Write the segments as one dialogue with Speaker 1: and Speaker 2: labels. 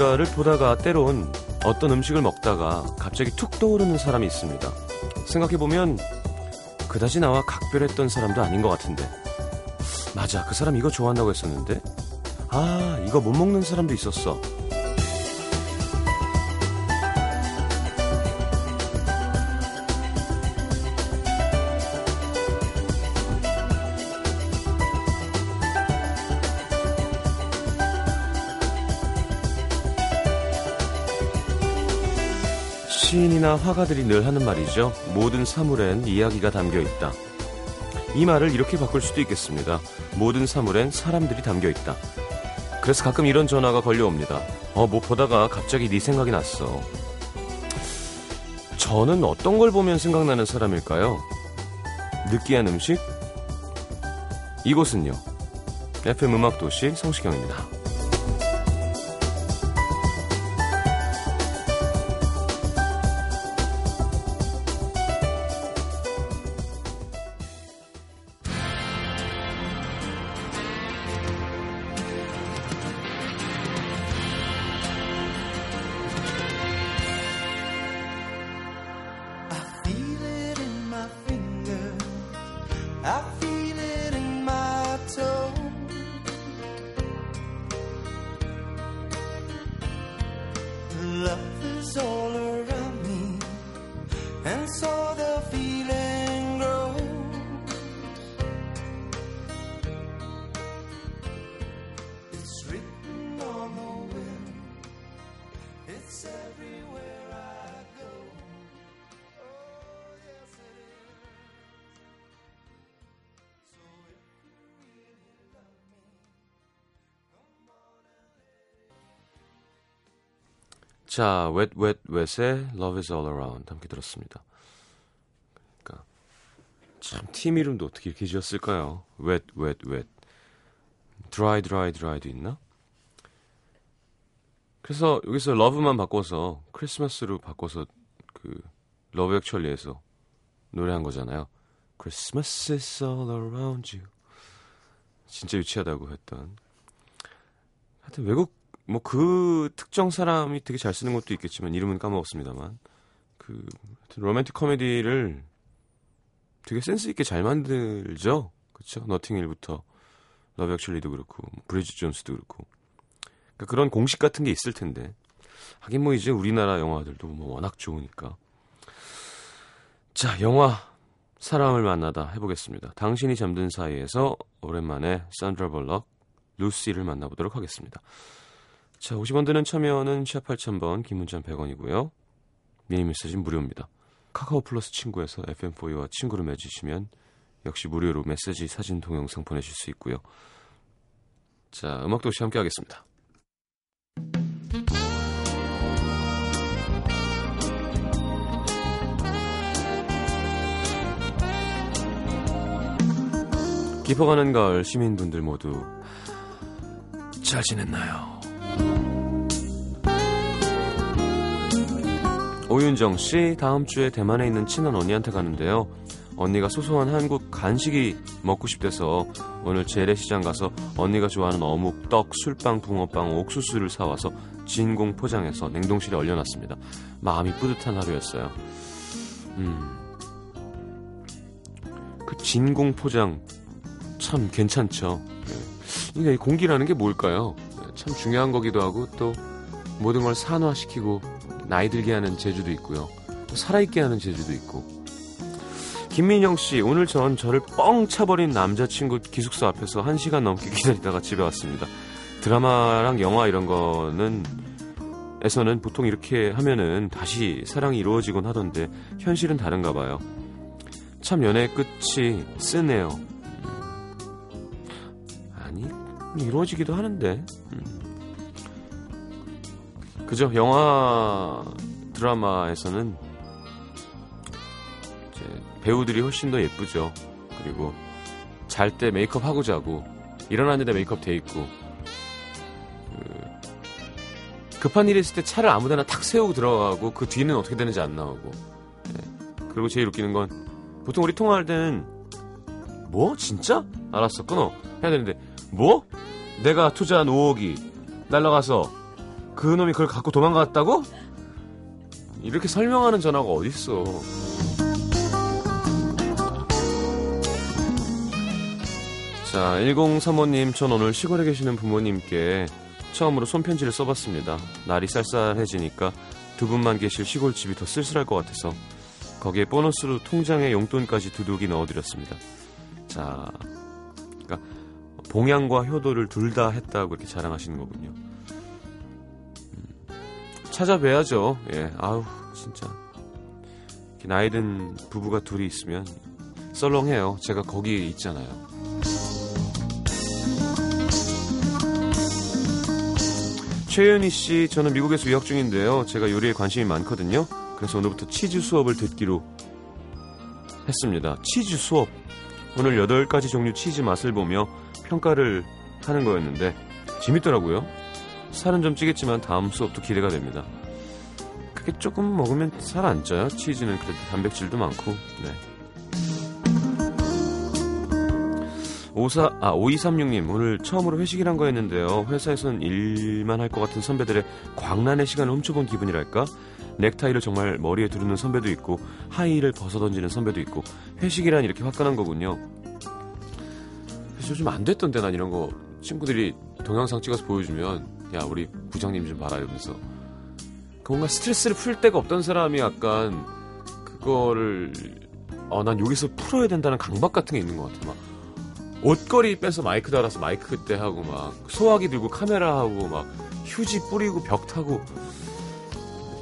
Speaker 1: 뭔가를 보다가 때론 어떤 음식을 먹다가 갑자기 툭 떠오르는 사람이 있습니다. 생각해보면 그다지 나와 각별했던 사람도 아닌 것 같은데. 맞아, 그 사람 이거 좋아한다고 했었는데. 아, 이거 못 먹는 사람도 있었어. 시인이나 화가들이 늘 하는 말이죠. 모든 사물엔 이야기가 담겨 있다. 이 말을 이렇게 바꿀 수도 있겠습니다. 모든 사물엔 사람들이 담겨 있다. 그래서 가끔 이런 전화가 걸려옵니다. 어, 뭐 보다가 갑자기 네 생각이 났어. 저는 어떤 걸 보면 생각나는 사람일까요? 느끼한 음식? 이곳은요. FM 음악도시 성시경입니다. 자, Wet Wet Wet의 Love is All Around 함께 들었습니다. 그러니까 참 팀 이름도 어떻게 이렇게 지었을까요? Wet Wet Wet Dry Dry Dry도 있나? 그래서 여기서 Love만 바꿔서 크리스마스로 바꿔서 그 러브 액츄얼리에서 노래한 거잖아요. Christmas is all around you. 진짜 유치하다고 했던. 하여튼 외국 뭐 그 특정 사람이 되게 잘 쓰는 것도 있겠지만 이름은 까먹었습니다만 그 로맨틱 코미디를 되게 센스 있게 잘 만들죠. 그렇죠? 노팅힐부터 러브 액츄얼리도 그렇고 브리짓 존스도 그렇고 그러니까 그런 공식 같은 게 있을 텐데 하긴 뭐 이제 우리나라 영화들도 뭐 워낙 좋으니까 자 영화 사람을 만나다 해보겠습니다. 당신이 잠든 사이에서 오랜만에 산드라 블록 루시를 만나보도록 하겠습니다. 자, 50원 드는 참여는 샵 8000번, 긴 문자 100원이고요. 미니 메시지는 무료입니다. 카카오 플러스 친구에서 FM4U와 친구를 맺으시면 역시 무료로 메시지, 사진, 동영상 보내실 수 있고요. 자, 음악도시 함께 하겠습니다. 깊어가는 가을 시민분들 모두 잘 지냈나요? 오윤정 씨, 다음 주에 대만에 있는 친한 언니한테 가는데요. 언니가 소소한 한국 간식이 먹고 싶대서 오늘 재래시장 가서 언니가 좋아하는 어묵, 떡, 술빵, 붕어빵, 옥수수를 사와서 진공 포장해서 냉동실에 얼려놨습니다. 마음이 뿌듯한 하루였어요. 음. 그 진공 포장 참 괜찮죠. 네. 이게 공기라는 게 뭘까요? 참 중요한 거기도 하고 또 모든 걸 산화시키고 나이 들게 하는 재주도 있고요. 살아있게 하는 재주도 있고. 김민영 씨, 오늘 전 저를 뻥 차버린 남자친구 기숙사 앞에서 한 시간 넘게 기다리다가 집에 왔습니다. 드라마랑 영화 이런 거는 에서는 보통 이렇게 하면은 다시 사랑이 이루어지곤 하던데 현실은 다른가 봐요. 참 연애의 끝이 쓰네요. 아니 이루어지기도 하는데 음. 그죠? 영화 드라마에서는 배우들이 훨씬 더 예쁘죠. 그리고 잘 때 메이크업 하고 자고 일어나는데 메이크업 돼 있고 그 급한 일이 있을 때 차를 아무데나 탁 세우고 들어가고 그 뒤는 어떻게 되는지 안 나오고 네. 그리고 제일 웃기는 건 보통 우리 통화할 때는 뭐 진짜 알았어 끊어 해야 되는데 뭐 내가 투자한 5억이 날라가서 그 놈이 그걸 갖고 도망갔다고? 이렇게 설명하는 전화가 어딨어. 자, 1035님, 전 오늘 시골에 계시는 부모님께 처음으로 손편지를 써봤습니다. 날이 쌀쌀해지니까 두 분만 계실 시골집이 더 쓸쓸할 것 같아서 거기에 보너스로 통장에 용돈까지 두둑이 넣어드렸습니다. 자, 그러니까 봉양과 효도를 둘 다 했다고 이렇게 자랑하시는 거군요. 음, 찾아뵈야죠. 예, 아우 진짜 나이든 부부가 둘이 있으면 썰렁해요. 제가 거기 있잖아요. 최윤희 씨, 저는 미국에서 유학 중인데요. 제가 요리에 관심이 많거든요. 그래서 오늘부터 치즈 수업을 듣기로 했습니다. 치즈 수업. 오늘 8가지 종류 치즈 맛을 보며 평가를 하는 거였는데 재밌더라고요. 살은 좀 찌겠지만 다음 수업도 기대가 됩니다. 그게 조금 먹으면 살 안 쪄요. 치즈는 그래도 단백질도 많고. 네. 54, 아, 5236님, 오늘 처음으로 회식이란 거였는데요. 회사에선 일만 할 것 같은 선배들의 광란의 시간을 훔쳐본 기분이랄까? 넥타이를 정말 머리에 두르는 선배도 있고, 하이힐을 벗어던지는 선배도 있고, 회식이란 이렇게 화끈한 거군요. 요즘 안 됐던데, 난 이런 거. 친구들이 동영상 찍어서 보여주면, 야, 우리 부장님 좀 봐라, 이러면서. 그 뭔가 스트레스를 풀 데가 없던 사람이 약간, 그거를, 어, 난 여기서 풀어야 된다는 강박 같은 게 있는 것 같아. 막, 옷걸이 빼서 마이크 달아서 마이크 때 하고 막 소화기 들고 카메라 하고 막 휴지 뿌리고 벽 타고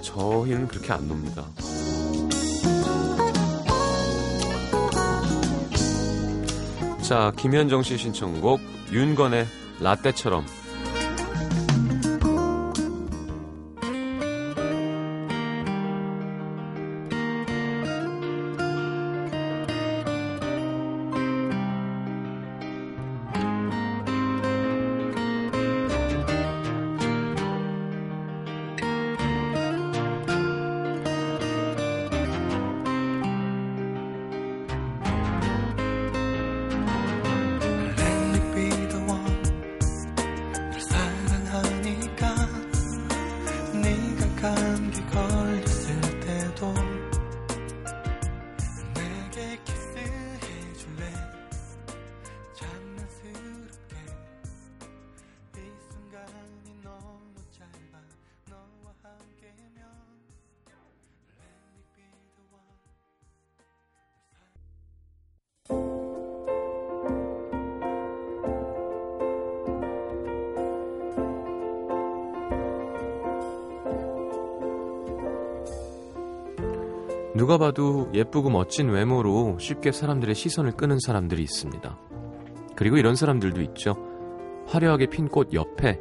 Speaker 1: 저희는 그렇게 안 놉니다. 자 김현정 씨 신청곡 윤건의 라떼처럼 누가 봐도 예쁘고 멋진 외모로 쉽게 사람들의 시선을 끄는 사람들이 있습니다. 그리고 이런 사람들도 있죠. 화려하게 핀 꽃 옆에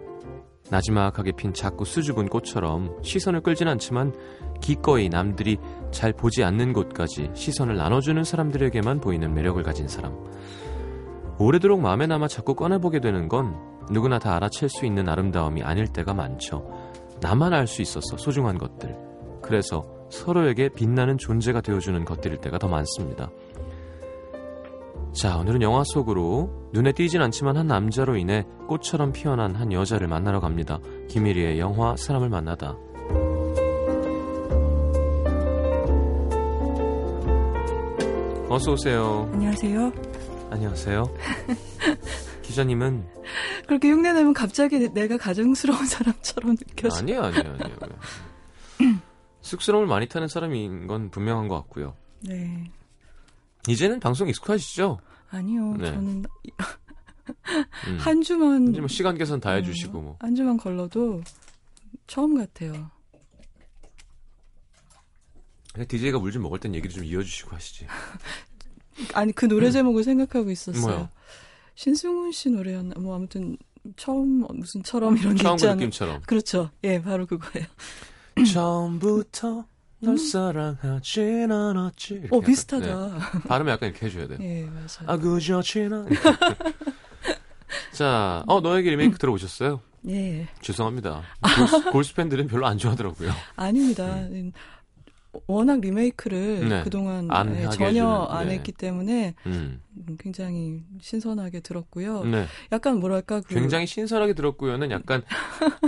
Speaker 1: 나지막하게 핀 작고 수줍은 꽃처럼 시선을 끌진 않지만 기꺼이 남들이 잘 보지 않는 곳까지 시선을 나눠주는 사람들에게만 보이는 매력을 가진 사람. 오래도록 마음에 남아 자꾸 꺼내보게 되는 건 누구나 다 알아챌 수 있는 아름다움이 아닐 때가 많죠. 나만 알 수 있었어, 소중한 것들. 그래서 서로에게 빛나는 존재가 되어주는 것들일 때가 더 많습니다. 자, 오늘은 영화 속으로 눈에 띄진 않지만 한 남자로 인해 꽃처럼 피어난 한 여자를 만나러 갑니다. 김일희의 영화 사람을 만나다. 어서 오세요.
Speaker 2: 안녕하세요.
Speaker 1: 안녕하세요. 기자님은
Speaker 2: 그렇게 흉내내면 갑자기 내가 가정스러운 사람처럼 느껴져.
Speaker 1: 아니에요, 아니에요, 아니에요. 쑥스러움을 많이 타는 사람인 건 분명한 것 같고요.
Speaker 2: 네.
Speaker 1: 이제는 방송 익숙하시죠?
Speaker 2: 아니요. 네. 저는 음. 한 주만
Speaker 1: 뭐 시간 계산 다 해주시고 뭐.
Speaker 2: 한 주만 걸러도 처음 같아요.
Speaker 1: DJ가 물 좀 먹을 땐 얘기를 좀 이어주시고 하시지.
Speaker 2: 아니 그 노래 제목을 생각하고 있었어요. 뭐요? 신승훈 씨 노래였나? 뭐 아무튼 처음 무슨 처럼 이런 게
Speaker 1: 처음
Speaker 2: 있잖아요.
Speaker 1: 그 느낌처럼.
Speaker 2: 그렇죠. 예, 바로 그거예요.
Speaker 1: 처음부터 널 음? 사랑하진 않았지.
Speaker 2: 어, 비슷하다. 네.
Speaker 1: 발음 약간 이렇게 해줘야 돼.
Speaker 2: 예, 맞아요.
Speaker 1: 아, 그저 지나. 자, 어, 너에게 리메이크 들어보셨어요?
Speaker 2: 예.
Speaker 1: 죄송합니다. 골스, 골스 팬들은 별로 안 좋아하더라고요.
Speaker 2: 아닙니다. 음. 워낙 리메이크를
Speaker 1: 네.
Speaker 2: 그동안
Speaker 1: 안
Speaker 2: 네, 전혀 안
Speaker 1: 네.
Speaker 2: 했기 때문에
Speaker 1: 음.
Speaker 2: 음, 굉장히 신선하게 들었고요.
Speaker 1: 네.
Speaker 2: 약간 뭐랄까 그
Speaker 1: 굉장히 신선하게 들었고요는 약간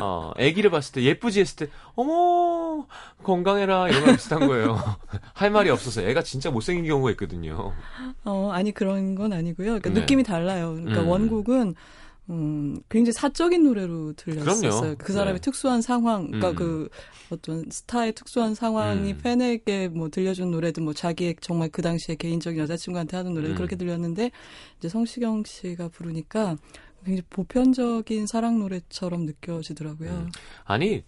Speaker 1: 어 아기를 봤을 때 예쁘지 했을 때 어머 건강해라 이런 거 비슷한 거예요. 할 말이 없어서 애가 진짜 못생긴 경우가 있거든요.
Speaker 2: 어, 아니 그런 건 아니고요. 그러니까
Speaker 1: 네.
Speaker 2: 느낌이 달라요. 그러니까
Speaker 1: 음.
Speaker 2: 원곡은 음, 굉장히 사적인 노래로 들렸었어요.
Speaker 1: 그
Speaker 2: 사람의
Speaker 1: 네.
Speaker 2: 특수한 상황, 그러니까
Speaker 1: 음.
Speaker 2: 그 어떤 스타의 특수한 상황이
Speaker 1: 음.
Speaker 2: 팬에게 뭐 들려준 노래도 뭐 자기의 정말 그 당시에 개인적인 여자친구한테 하는 노래도
Speaker 1: 음.
Speaker 2: 그렇게 들렸는데 이제 성시경 씨가 부르니까 굉장히 보편적인 사랑 노래처럼 느껴지더라고요.
Speaker 1: 음. 아니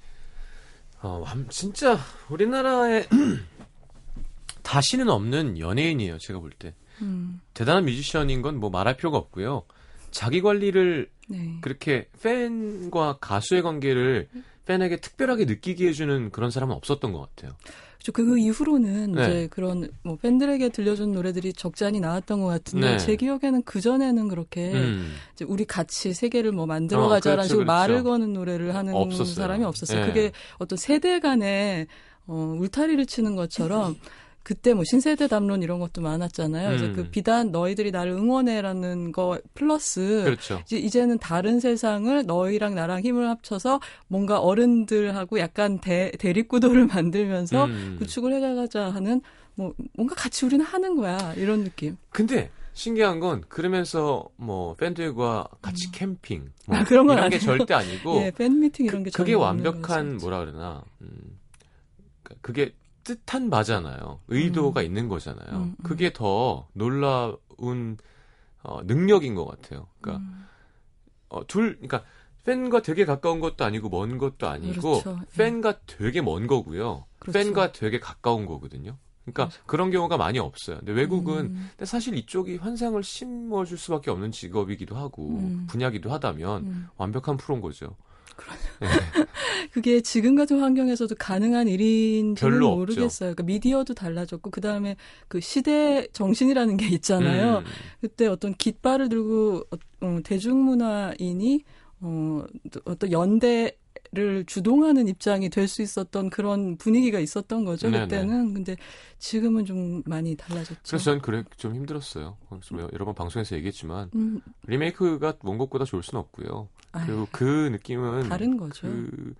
Speaker 1: 어 완- 진짜 우리나라에 다시는 없는 연예인이에요. 제가 볼 때.
Speaker 2: 음,
Speaker 1: 대단한 뮤지션인 건 뭐 말할 필요가 없고요. 자기 관리를
Speaker 2: 네.
Speaker 1: 그렇게 팬과 가수의 관계를 팬에게 특별하게 느끼게 해주는 그런 사람은 없었던 것 같아요.
Speaker 2: 그렇죠. 그 이후로는
Speaker 1: 네.
Speaker 2: 이제 그런 뭐 팬들에게 들려준 노래들이 적잖이 나왔던 것 같은데
Speaker 1: 네.
Speaker 2: 제 기억에는 그 전에는 그렇게
Speaker 1: 음.
Speaker 2: 이제 우리 같이 세계를 뭐
Speaker 1: 어,
Speaker 2: 만들어가자라는
Speaker 1: 그렇죠,
Speaker 2: 식으로
Speaker 1: 그렇죠.
Speaker 2: 말을 거는 노래를 하는
Speaker 1: 없었어요.
Speaker 2: 사람이 없었어요.
Speaker 1: 네.
Speaker 2: 그게 어떤 세대 간의 어, 울타리를 치는 것처럼 그때 뭐 신세대 담론 이런 것도 많았잖아요. 그래서
Speaker 1: 음.
Speaker 2: 그 비단 너희들이 나를 응원해라는 거 플러스
Speaker 1: 그렇죠.
Speaker 2: 이제 이제는 다른 세상을 너희랑 나랑 힘을 합쳐서 뭔가 어른들하고 약간 대, 대립구도를 만들면서
Speaker 1: 음.
Speaker 2: 구축을 해가자 하는 뭐 뭔가 같이 우리는 하는 거야 이런 느낌.
Speaker 1: 근데 신기한 건 그러면서 뭐 팬들과 같이 캠핑 뭐
Speaker 2: 아, 그런 건
Speaker 1: 이런 게
Speaker 2: 아니에요.
Speaker 1: 절대 아니고
Speaker 2: 예, 팬 미팅 이런 게
Speaker 1: 그, 게
Speaker 2: 전혀 없는
Speaker 1: 완벽한. 뭐라 그러나 음, 그러니까 그게 뜻한 바잖아요. 의도가 있는 거잖아요.
Speaker 2: 음, 음.
Speaker 1: 그게 더 놀라운 어, 능력인 것 같아요. 그러니까
Speaker 2: 음.
Speaker 1: 어, 둘 그러니까 팬과 되게 가까운 것도 아니고 먼 것도 아니고
Speaker 2: 그렇죠. 예.
Speaker 1: 팬과 되게 먼 거고요.
Speaker 2: 그렇죠.
Speaker 1: 팬과 되게 가까운 거거든요. 그러니까 그런 경우가 많이 없어요. 근데 외국은
Speaker 2: 음,
Speaker 1: 근데 사실 이쪽이 환상을 심어줄 수밖에 없는 직업이기도 하고
Speaker 2: 음.
Speaker 1: 분야기도 하다면
Speaker 2: 음.
Speaker 1: 완벽한 프로인 거죠.
Speaker 2: 그게 지금 같은 환경에서도 가능한 일인지는. 모르겠어요. 그러니까 미디어도 달라졌고 그 다음에 그 시대 정신이라는 게 있잖아요.
Speaker 1: 음,
Speaker 2: 그때 어떤 깃발을 들고 어, 어, 대중문화인이 어, 어떤 연대 를 주동하는 입장이 될 수 있었던 그런 분위기가 있었던 거죠
Speaker 1: 네네.
Speaker 2: 그때는. 근데 지금은 좀 많이 달라졌죠.
Speaker 1: 그래서 저는 그래 좀 힘들었어요. 좀 여러 번 방송에서 얘기했지만
Speaker 2: 음,
Speaker 1: 리메이크가 원곡보다 좋을 수는 없고요.
Speaker 2: 아유,
Speaker 1: 그리고 그 느낌은
Speaker 2: 다른 거죠.
Speaker 1: 그,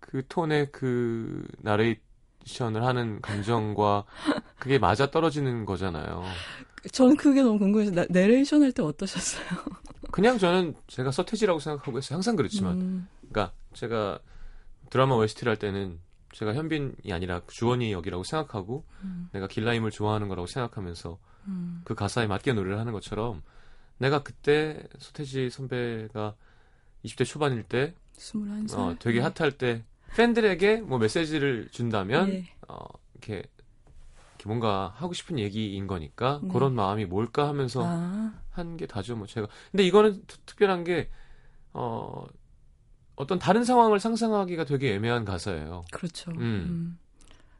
Speaker 1: 그 톤의 그 나레이션을 하는 감정과 그게 맞아 떨어지는 거잖아요.
Speaker 2: 저는 그게 너무 궁금해서 나, 내레이션 할 때 어떠셨어요?
Speaker 1: 그냥 저는 제가 서태지라고 생각하고 있어요. 항상 그렇지만.
Speaker 2: 음,
Speaker 1: 그러니까 제가 드라마 OST를 할 때는 제가 현빈이 아니라 주원이 역이라고 생각하고
Speaker 2: 음,
Speaker 1: 내가 길라임을 좋아하는 거라고 생각하면서
Speaker 2: 음,
Speaker 1: 그 가사에 맞게 노래를 하는 것처럼 내가 그때 서태지 선배가 20대 초반일 때
Speaker 2: 21살.
Speaker 1: 어, 되게 핫할 때 팬들에게 뭐 메시지를 준다면
Speaker 2: 예.
Speaker 1: 어, 이렇게, 이렇게 뭔가 하고 싶은 얘기인 거니까
Speaker 2: 네.
Speaker 1: 그런 마음이 뭘까 하면서
Speaker 2: 아,
Speaker 1: 한게 다죠 뭐 제가 근데 이거는 특- 특별한 게 어, 어떤 다른 상황을 상상하기가 되게 애매한 가사예요.
Speaker 2: 그렇죠.
Speaker 1: 음.
Speaker 2: 음.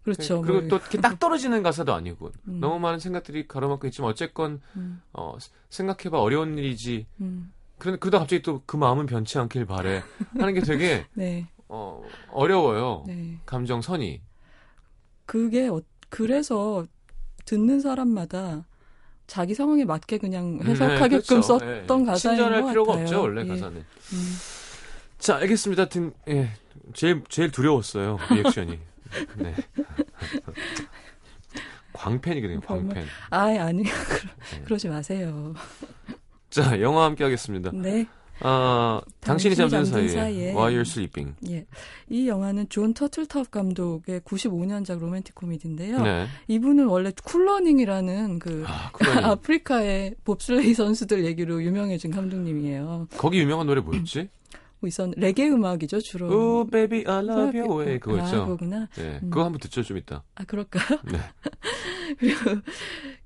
Speaker 2: 그렇죠.
Speaker 1: 그리고
Speaker 2: 뭐,
Speaker 1: 또 이렇게 딱 떨어지는 가사도 아니고
Speaker 2: 음,
Speaker 1: 너무 많은 생각들이 가로막혀 있지만 어쨌건
Speaker 2: 음,
Speaker 1: 어, 생각해봐 어려운 일이지.
Speaker 2: 음,
Speaker 1: 그런 그러다 갑자기 또 그 마음은 변치 않길 바래 하는 게 되게
Speaker 2: 네,
Speaker 1: 어, 어려워요.
Speaker 2: 네.
Speaker 1: 감정선이.
Speaker 2: 그게 어, 그래서 듣는 사람마다 자기 상황에 맞게 그냥
Speaker 1: 음,
Speaker 2: 해석하게끔
Speaker 1: 네, 그렇죠.
Speaker 2: 썼던
Speaker 1: 예.
Speaker 2: 가사인
Speaker 1: 친절할
Speaker 2: 것
Speaker 1: 필요가
Speaker 2: 같아요.
Speaker 1: 없죠 원래
Speaker 2: 예.
Speaker 1: 가사는.
Speaker 2: 음,
Speaker 1: 자 알겠습니다. 하여튼 예, 제일 제일 두려웠어요 리액션이. 네. 광팬이거든요 광팬.
Speaker 2: 아, 아니
Speaker 1: 네.
Speaker 2: 그러지 마세요.
Speaker 1: 자 영화 함께 하겠습니다.
Speaker 2: 네,
Speaker 1: 아 당신이
Speaker 2: 당신이
Speaker 1: 잠든
Speaker 2: 잠든
Speaker 1: 사이에
Speaker 2: 사이에.
Speaker 1: While You Were Sleeping.
Speaker 2: 예, 이 영화는 존 터틀타웁 감독의 95년작 로맨틱 코미디인데요.
Speaker 1: 네.
Speaker 2: 이분은 원래 쿨러닝이라는 그
Speaker 1: 아,
Speaker 2: 아프리카의 봅슬레이 선수들 얘기로 유명해진 감독님이에요.
Speaker 1: 거기 유명한 노래 뭐였지?
Speaker 2: 뭐 있었 레게 음악이죠 주로.
Speaker 1: Oh baby I love your way
Speaker 2: 아,
Speaker 1: 그거였죠.
Speaker 2: 그거구나.
Speaker 1: 네,
Speaker 2: 음.
Speaker 1: 그거 한번 듣죠 좀 이따.
Speaker 2: 아 그럴까요?
Speaker 1: 네.
Speaker 2: 그리고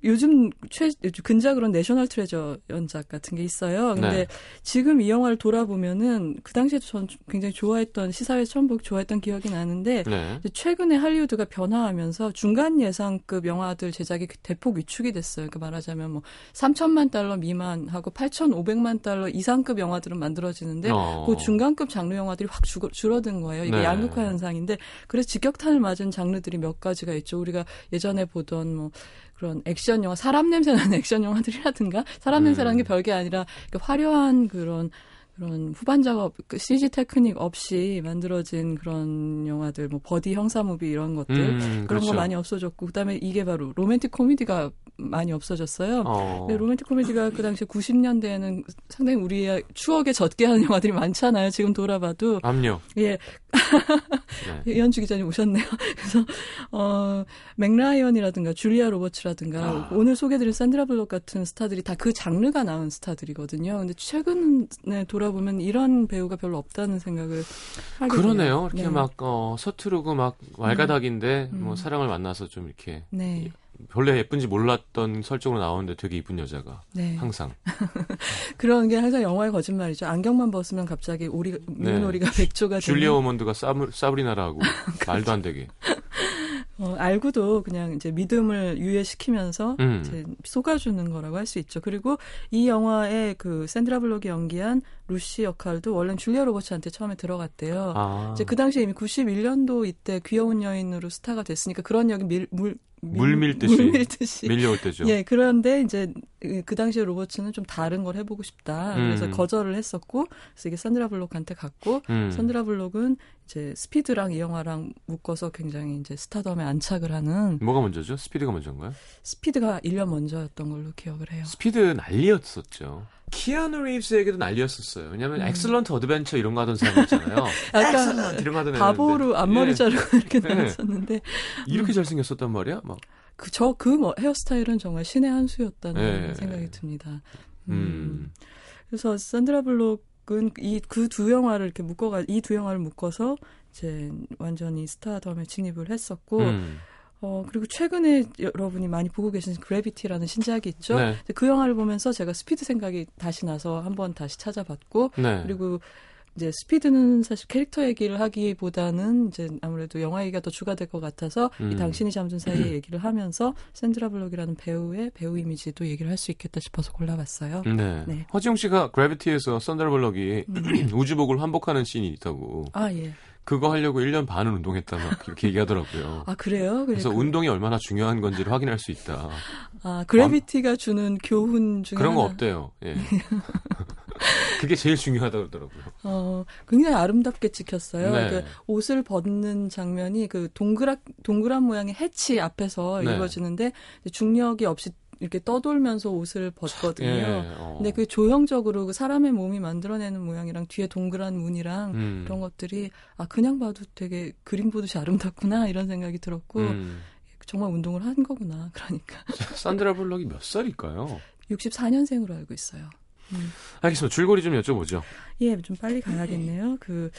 Speaker 2: 요즘 최 근작으로 내셔널 트레저 연작 같은 게 있어요. 근데
Speaker 1: 네.
Speaker 2: 지금 이 영화를 돌아보면은 그 당시에도 전 굉장히 좋아했던 시사회에서 처음 보고 좋아했던 기억이 나는데
Speaker 1: 네.
Speaker 2: 최근에 할리우드가 변화하면서 중간 예상급 영화들 제작이 대폭 위축이 됐어요. 그러니까 말하자면 뭐 3천만 달러 미만하고 8,500만 달러 이상급 영화들은 만들어지는데
Speaker 1: 어.
Speaker 2: 그 중간급 장르 영화들이 확 줄, 줄어든 거예요. 이게
Speaker 1: 네.
Speaker 2: 양극화 현상인데 그래서 직격탄을 맞은 장르들이 몇 가지가 있죠. 우리가 예전에 보던 뭐 그런 액션 영화, 사람 냄새 나는 액션 영화들이라든가 사람 냄새 나는 게
Speaker 1: 음.
Speaker 2: 별게 아니라 그 화려한 그런 그런 후반 작업, 그 CG 테크닉 없이 만들어진 그런 영화들, 뭐 buddy 형사 movie 이런 것들
Speaker 1: 음,
Speaker 2: 그런
Speaker 1: 그렇죠.
Speaker 2: 거 많이 없어졌고 그다음에 이게 바로 로맨틱 코미디가 많이 없어졌어요.
Speaker 1: 어.
Speaker 2: 근데 로맨틱 코미디가 그 당시 90년대에는 상당히 우리의 추억에 젖게 하는 영화들이 많잖아요. 지금 돌아봐도
Speaker 1: 압력.
Speaker 2: 예
Speaker 1: 네.
Speaker 2: 이현주 기자님 오셨네요. 그래서 어 멕 라이언이라든가 줄리아 로버츠라든가
Speaker 1: 아.
Speaker 2: 오늘 소개드린 샌드라 블록 같은 스타들이 다 그 장르가 나온 스타들이거든요. 근데 최근에 돌아 보면 이런 배우가 별로 없다는 생각을 하게
Speaker 1: 그러네요.
Speaker 2: 돼요.
Speaker 1: 이렇게
Speaker 2: 네.
Speaker 1: 막 어, 서투르고 막 왈가닥인데
Speaker 2: 음.
Speaker 1: 뭐 사랑을 만나서 좀 이렇게
Speaker 2: 네.
Speaker 1: 별로 예쁜지 몰랐던 설정으로 나오는데 되게 이쁜 여자가
Speaker 2: 네.
Speaker 1: 항상.
Speaker 2: 그런 게 항상 영화의 거짓말이죠. 안경만 벗으면 갑자기 오리 백조가 되는.
Speaker 1: 네. 줄리아 오먼드가 사브, 사브리나라고 말도 안 되게.
Speaker 2: 어, 알고도 그냥 이제 믿음을 유예시키면서
Speaker 1: 음.
Speaker 2: 이제 속아주는 거라고 할 수 있죠. 그리고 이 영화의 그 샌드라 블록이 연기한 루시 역할도 원래는 줄리아 로버츠한테 처음에 들어갔대요.
Speaker 1: 아.
Speaker 2: 이제 그 당시에 이미 91년도 이때 귀여운 여인으로 스타가 됐으니까 그런 역이 밀, 물,
Speaker 1: 물 밀듯이.
Speaker 2: 물 밀듯이.
Speaker 1: 밀려올 때죠.
Speaker 2: 예, 그런데 이제 그 당시에 로버츠는 좀 다른 걸 해보고 싶다. 그래서
Speaker 1: 음.
Speaker 2: 거절을 했었고, 그래서 이게 산드라 블록한테 갔고,
Speaker 1: 음.
Speaker 2: 산드라 블록은 이제 스피드랑 이 영화랑 묶어서 굉장히 이제 스타덤에 안착을 하는
Speaker 1: 뭐가 먼저죠? 스피드가 먼저인가요?
Speaker 2: 스피드가 1년 먼저였던 걸로 기억을 해요.
Speaker 1: 스피드 난리였었죠. 키아누 리브스에게도 난리였었어요. 왜냐면
Speaker 2: 음.
Speaker 1: Excellent Adventure 이런 거 하던 사람 있잖아요.
Speaker 2: 약간
Speaker 1: 이런 거 하던
Speaker 2: 바보로. 앞머리
Speaker 1: 예.
Speaker 2: 자르고 이렇게
Speaker 1: 네.
Speaker 2: 다녔었는데,
Speaker 1: 이렇게 잘생겼었단 말이야? 막.
Speaker 2: 그, 저, 그 뭐, 헤어스타일은 정말 신의 한 수였다는
Speaker 1: 네.
Speaker 2: 생각이 듭니다. 음.
Speaker 1: 음.
Speaker 2: 그래서 산드라 블록은 이 그 두 영화를 이렇게 묶어가 이 두 영화를 묶어서 이제 완전히 스타덤에 진입을 했었고
Speaker 1: 음.
Speaker 2: 어 그리고 최근에 여러분이 많이 보고 계신 그래비티라는 신작이 있죠.
Speaker 1: 네.
Speaker 2: 그 영화를 보면서 제가 스피드 생각이 다시 나서 한번 다시 찾아봤고
Speaker 1: 네.
Speaker 2: 그리고 이제 스피드는 사실 캐릭터 얘기를 하기보다는 이제 아무래도 영화 얘기가 더 주가 될 것 같아서
Speaker 1: 음.
Speaker 2: 이 당신이 잠든 사이에 얘기를 하면서 샌드라 블록이라는 배우의 배우 이미지도 얘기를 할 수 있겠다 싶어서 골라봤어요.
Speaker 1: 네.
Speaker 2: 네.
Speaker 1: 허지웅 씨가 그래비티에서 썬더블럭이
Speaker 2: 음.
Speaker 1: 우주복을 환복하는 씬이 있다고.
Speaker 2: 아 예.
Speaker 1: 그거 하려고 1년 반을 운동했다 막 이렇게 얘기하더라고요.
Speaker 2: 아 그래요?
Speaker 1: 그래서
Speaker 2: 그-
Speaker 1: 운동이 얼마나 중요한 건지를 확인할 수 있다.
Speaker 2: 아 그래비티가 주는 교훈 중에
Speaker 1: 그런 거
Speaker 2: 하나.
Speaker 1: 없대요. 예. 그게 제일 중요하다고 그러더라고요.
Speaker 2: 어 굉장히 아름답게 찍혔어요.
Speaker 1: 네.
Speaker 2: 그 옷을 벗는 장면이 그 동그란 동그란 모양의 해치 앞에서
Speaker 1: 네.
Speaker 2: 이루어지는데 중력이 없이 이렇게 떠돌면서 옷을 벗거든요.
Speaker 1: 예. 어.
Speaker 2: 근데 그 조형적으로 그 사람의 몸이 만들어내는 모양이랑 뒤에 동그란 무늬랑
Speaker 1: 음.
Speaker 2: 그런 것들이 아 그냥 봐도 되게 그림 보듯이 아름답구나 이런 생각이 들었고
Speaker 1: 음.
Speaker 2: 정말 운동을 한 거구나. 그러니까
Speaker 1: 산드라 블럭이 몇 살일까요?
Speaker 2: 64년생으로 알고 있어요. 음.
Speaker 1: 알겠습니다. 줄거리 좀 여쭤보죠.
Speaker 2: 예, 좀 빨리 가야겠네요. 그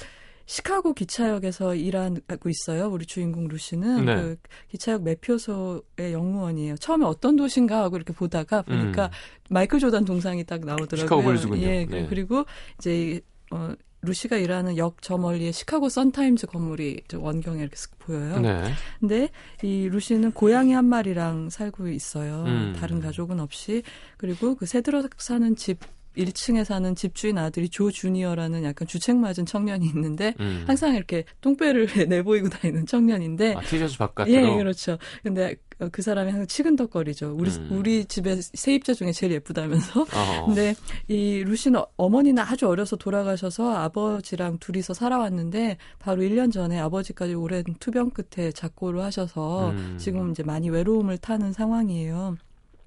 Speaker 2: 시카고 기차역에서 일하고 있어요. 우리 주인공 루시는
Speaker 1: 네.
Speaker 2: 그 기차역 매표소의 영무원이에요. 처음에 어떤 도시인가 하고 이렇게 보다가 보니까
Speaker 1: 음.
Speaker 2: 마이클 조단 동상이 딱 나오더라고요.
Speaker 1: 시카고 불스군요.
Speaker 2: 예, 그-
Speaker 1: 네.
Speaker 2: 그리고 이제 이, 어, 루시가 일하는 역 저 멀리에 시카고 선타임즈 건물이 저 원경에 이렇게 쓱 보여요.
Speaker 1: 네.
Speaker 2: 근데 이 루시는 고양이 한 마리랑 살고 있어요.
Speaker 1: 음.
Speaker 2: 다른 가족은 없이. 그리고 그 새들어 사는 집 1층에 사는 집주인 아들이 조 주니어라는 약간 주책 맞은 청년이 있는데
Speaker 1: 음.
Speaker 2: 항상 이렇게 똥배를 내보이고 다니는 청년인데
Speaker 1: 아, 티셔츠 바깥으로.
Speaker 2: 예, 그렇죠. 근데 어, 그 사람이 항상 치근덕거리죠. 우리
Speaker 1: 음.
Speaker 2: 우리 집에 세입자 중에 제일 예쁘다면서.
Speaker 1: 어.
Speaker 2: 근데 이 루시는 어머니는 아주 어려서 돌아가셔서 아버지랑 둘이서 살아왔는데 바로 1년 전에 아버지까지 오랜 투병 끝에 작고를 하셔서
Speaker 1: 음.
Speaker 2: 지금 이제 많이 외로움을 타는 상황이에요.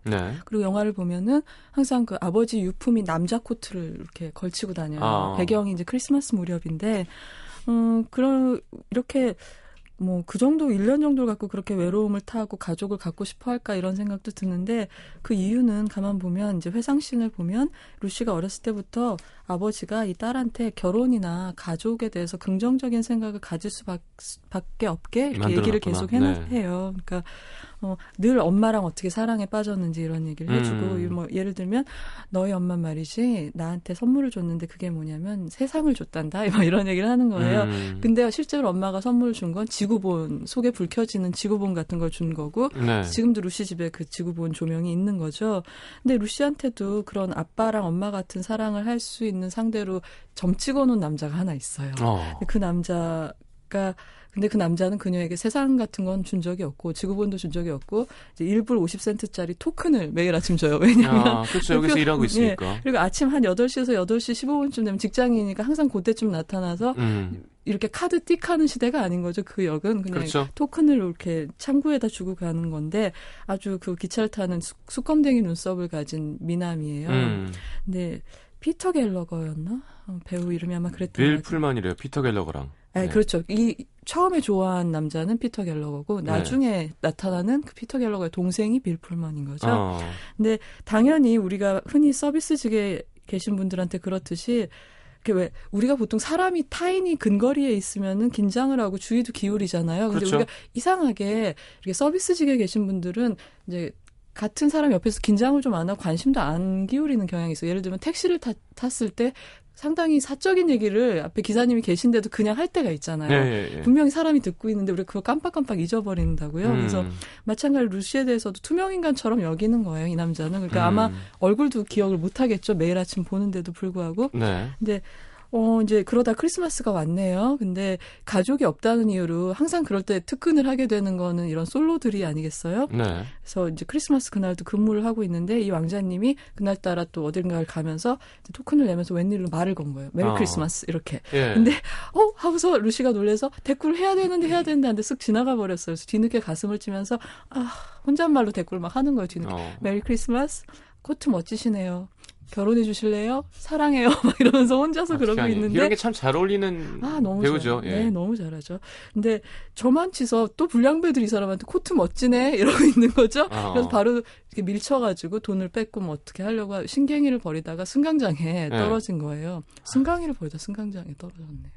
Speaker 1: 네.
Speaker 2: 그리고 영화를 보면은 항상 그 아버지 유품인 남자 코트를 이렇게 걸치고 다녀요.
Speaker 1: 아.
Speaker 2: 배경이 이제 크리스마스 무렵인데, 음, 그런, 이렇게, 뭐, 그 정도, 1년 정도를 갖고 그렇게 외로움을 타고 가족을 갖고 싶어 할까 이런 생각도 드는데, 그 이유는 가만 보면, 이제 회상씬을 보면, 루시가 어렸을 때부터 아버지가 이 딸한테 결혼이나 가족에 대해서 긍정적인 생각을 가질 수밖에 없게 이렇게 얘기를 계속 해, 네. 해요. 그러니까 어, 늘 엄마랑 어떻게 사랑에 빠졌는지 이런 얘기를 해주고 음. 뭐 예를 들면 너희 엄마 말이지 나한테 선물을 줬는데 그게 뭐냐면 세상을 줬단다 뭐 이런 얘기를 하는 거예요. 음. 근데 실제로 엄마가 선물을 준 건 지구본 속에 불 켜지는 지구본 같은 걸 준 거고 네. 지금도 루시 집에 그 지구본 조명이 있는 거죠. 근데 루시한테도 그런 아빠랑 엄마 같은 사랑을 할 수 있는 상대로 점 찍어 놓은 남자가 하나 있어요. 어. 그 남자가 근데 그 남자는 그녀에게 세상 같은 건 준 적이 없고 지구본도 준 적이 없고 이제 1불 50센트짜리 토큰을 매일 아침 줘요. 왜냐면
Speaker 1: 아, 그렇죠. 여기서 일하고 있으니까.
Speaker 2: 예, 그리고 아침 한 8시에서 8시 15분쯤 되면 직장이니까 항상 그때쯤 나타나서 음. 이렇게 카드 띡하는 시대가 아닌 거죠. 그 역은 그냥 그렇죠. 토큰을 이렇게 창구에다 주고 가는 건데 아주 그 기차를 타는 수, 수검댕이 눈썹을 가진 미남이에요. 음. 근데 피터 갤러거였나? 어, 배우 이름이 아마 그랬던
Speaker 1: 빌 풀만이래요. 피터 갤러거랑.
Speaker 2: 네, 네. 그렇죠. 이 처음에 좋아한 남자는 피터 갤러거고 네. 나중에 네. 나타나는 그 피터 갤러거의 동생이 빌 풀만인 거죠. 어. 근데 당연히 우리가 흔히 서비스직에 계신 분들한테 그렇듯이 왜 우리가 보통 사람이 타인이 근거리에 있으면은 긴장을 하고 주의도 기울이잖아요. 근데 그렇죠. 우리가 이상하게 이렇게 서비스직에 계신 분들은 이제 같은 사람 옆에서 긴장을 좀 안 하고 관심도 안 기울이는 경향이 있어요. 예를 들면 택시를 타, 탔을 때 상당히 사적인 얘기를 앞에 기사님이 계신데도 그냥 할 때가 있잖아요. 예, 예, 예. 분명히 사람이 듣고 있는데 우리가 그걸 깜빡깜빡 잊어버린다고요. 음. 그래서 마찬가지로 루시에 대해서도 투명인간처럼 여기는 거예요. 이 남자는. 그러니까 음. 아마 얼굴도 기억을 못 하겠죠. 매일 아침 보는데도 불구하고. 네. 근데 어, 이제 그러다 크리스마스가 왔네요. 근데 가족이 없다는 이유로 항상 그럴 때 특근을 하게 되는 거는 이런 솔로들이 아니겠어요? 네. 그래서 이제 크리스마스 그날도 근무를 하고 있는데 이 왕자님이 그날따라 또 어딘가를 가면서 토큰을 내면서 웬일로 말을 건 거예요. Merry 어. 크리스마스 이렇게. 예. 근데 어 하고서 루시가 놀래서 대꾸를 해야 되는데 해야 되는데 하는데 쓱 지나가 버렸어요. 그래서 뒤늦게 가슴을 치면서 아 혼잣말로 대꾸를 막 하는 거예요. 뒤늦게. 어. Merry Christmas 코트 멋지시네요. 결혼해 주실래요? 사랑해요. 막 이러면서 혼자서 아, 그러고 있는데
Speaker 1: 이런 게 참 잘 어울리는 아, 너무 배우죠.
Speaker 2: 예. 네, 너무 잘하죠. 근데 저만 치서 또 불량배들이 이 사람한테 코트 멋지네 이러고 있는 거죠. 어. 그래서 바로 이렇게 밀쳐가지고 돈을 뺏고 뭐 어떻게 하려고 신경이를 버리다가 승강장에 네. 떨어진 거예요. 승강이를 버리다 승강장에 떨어졌네요.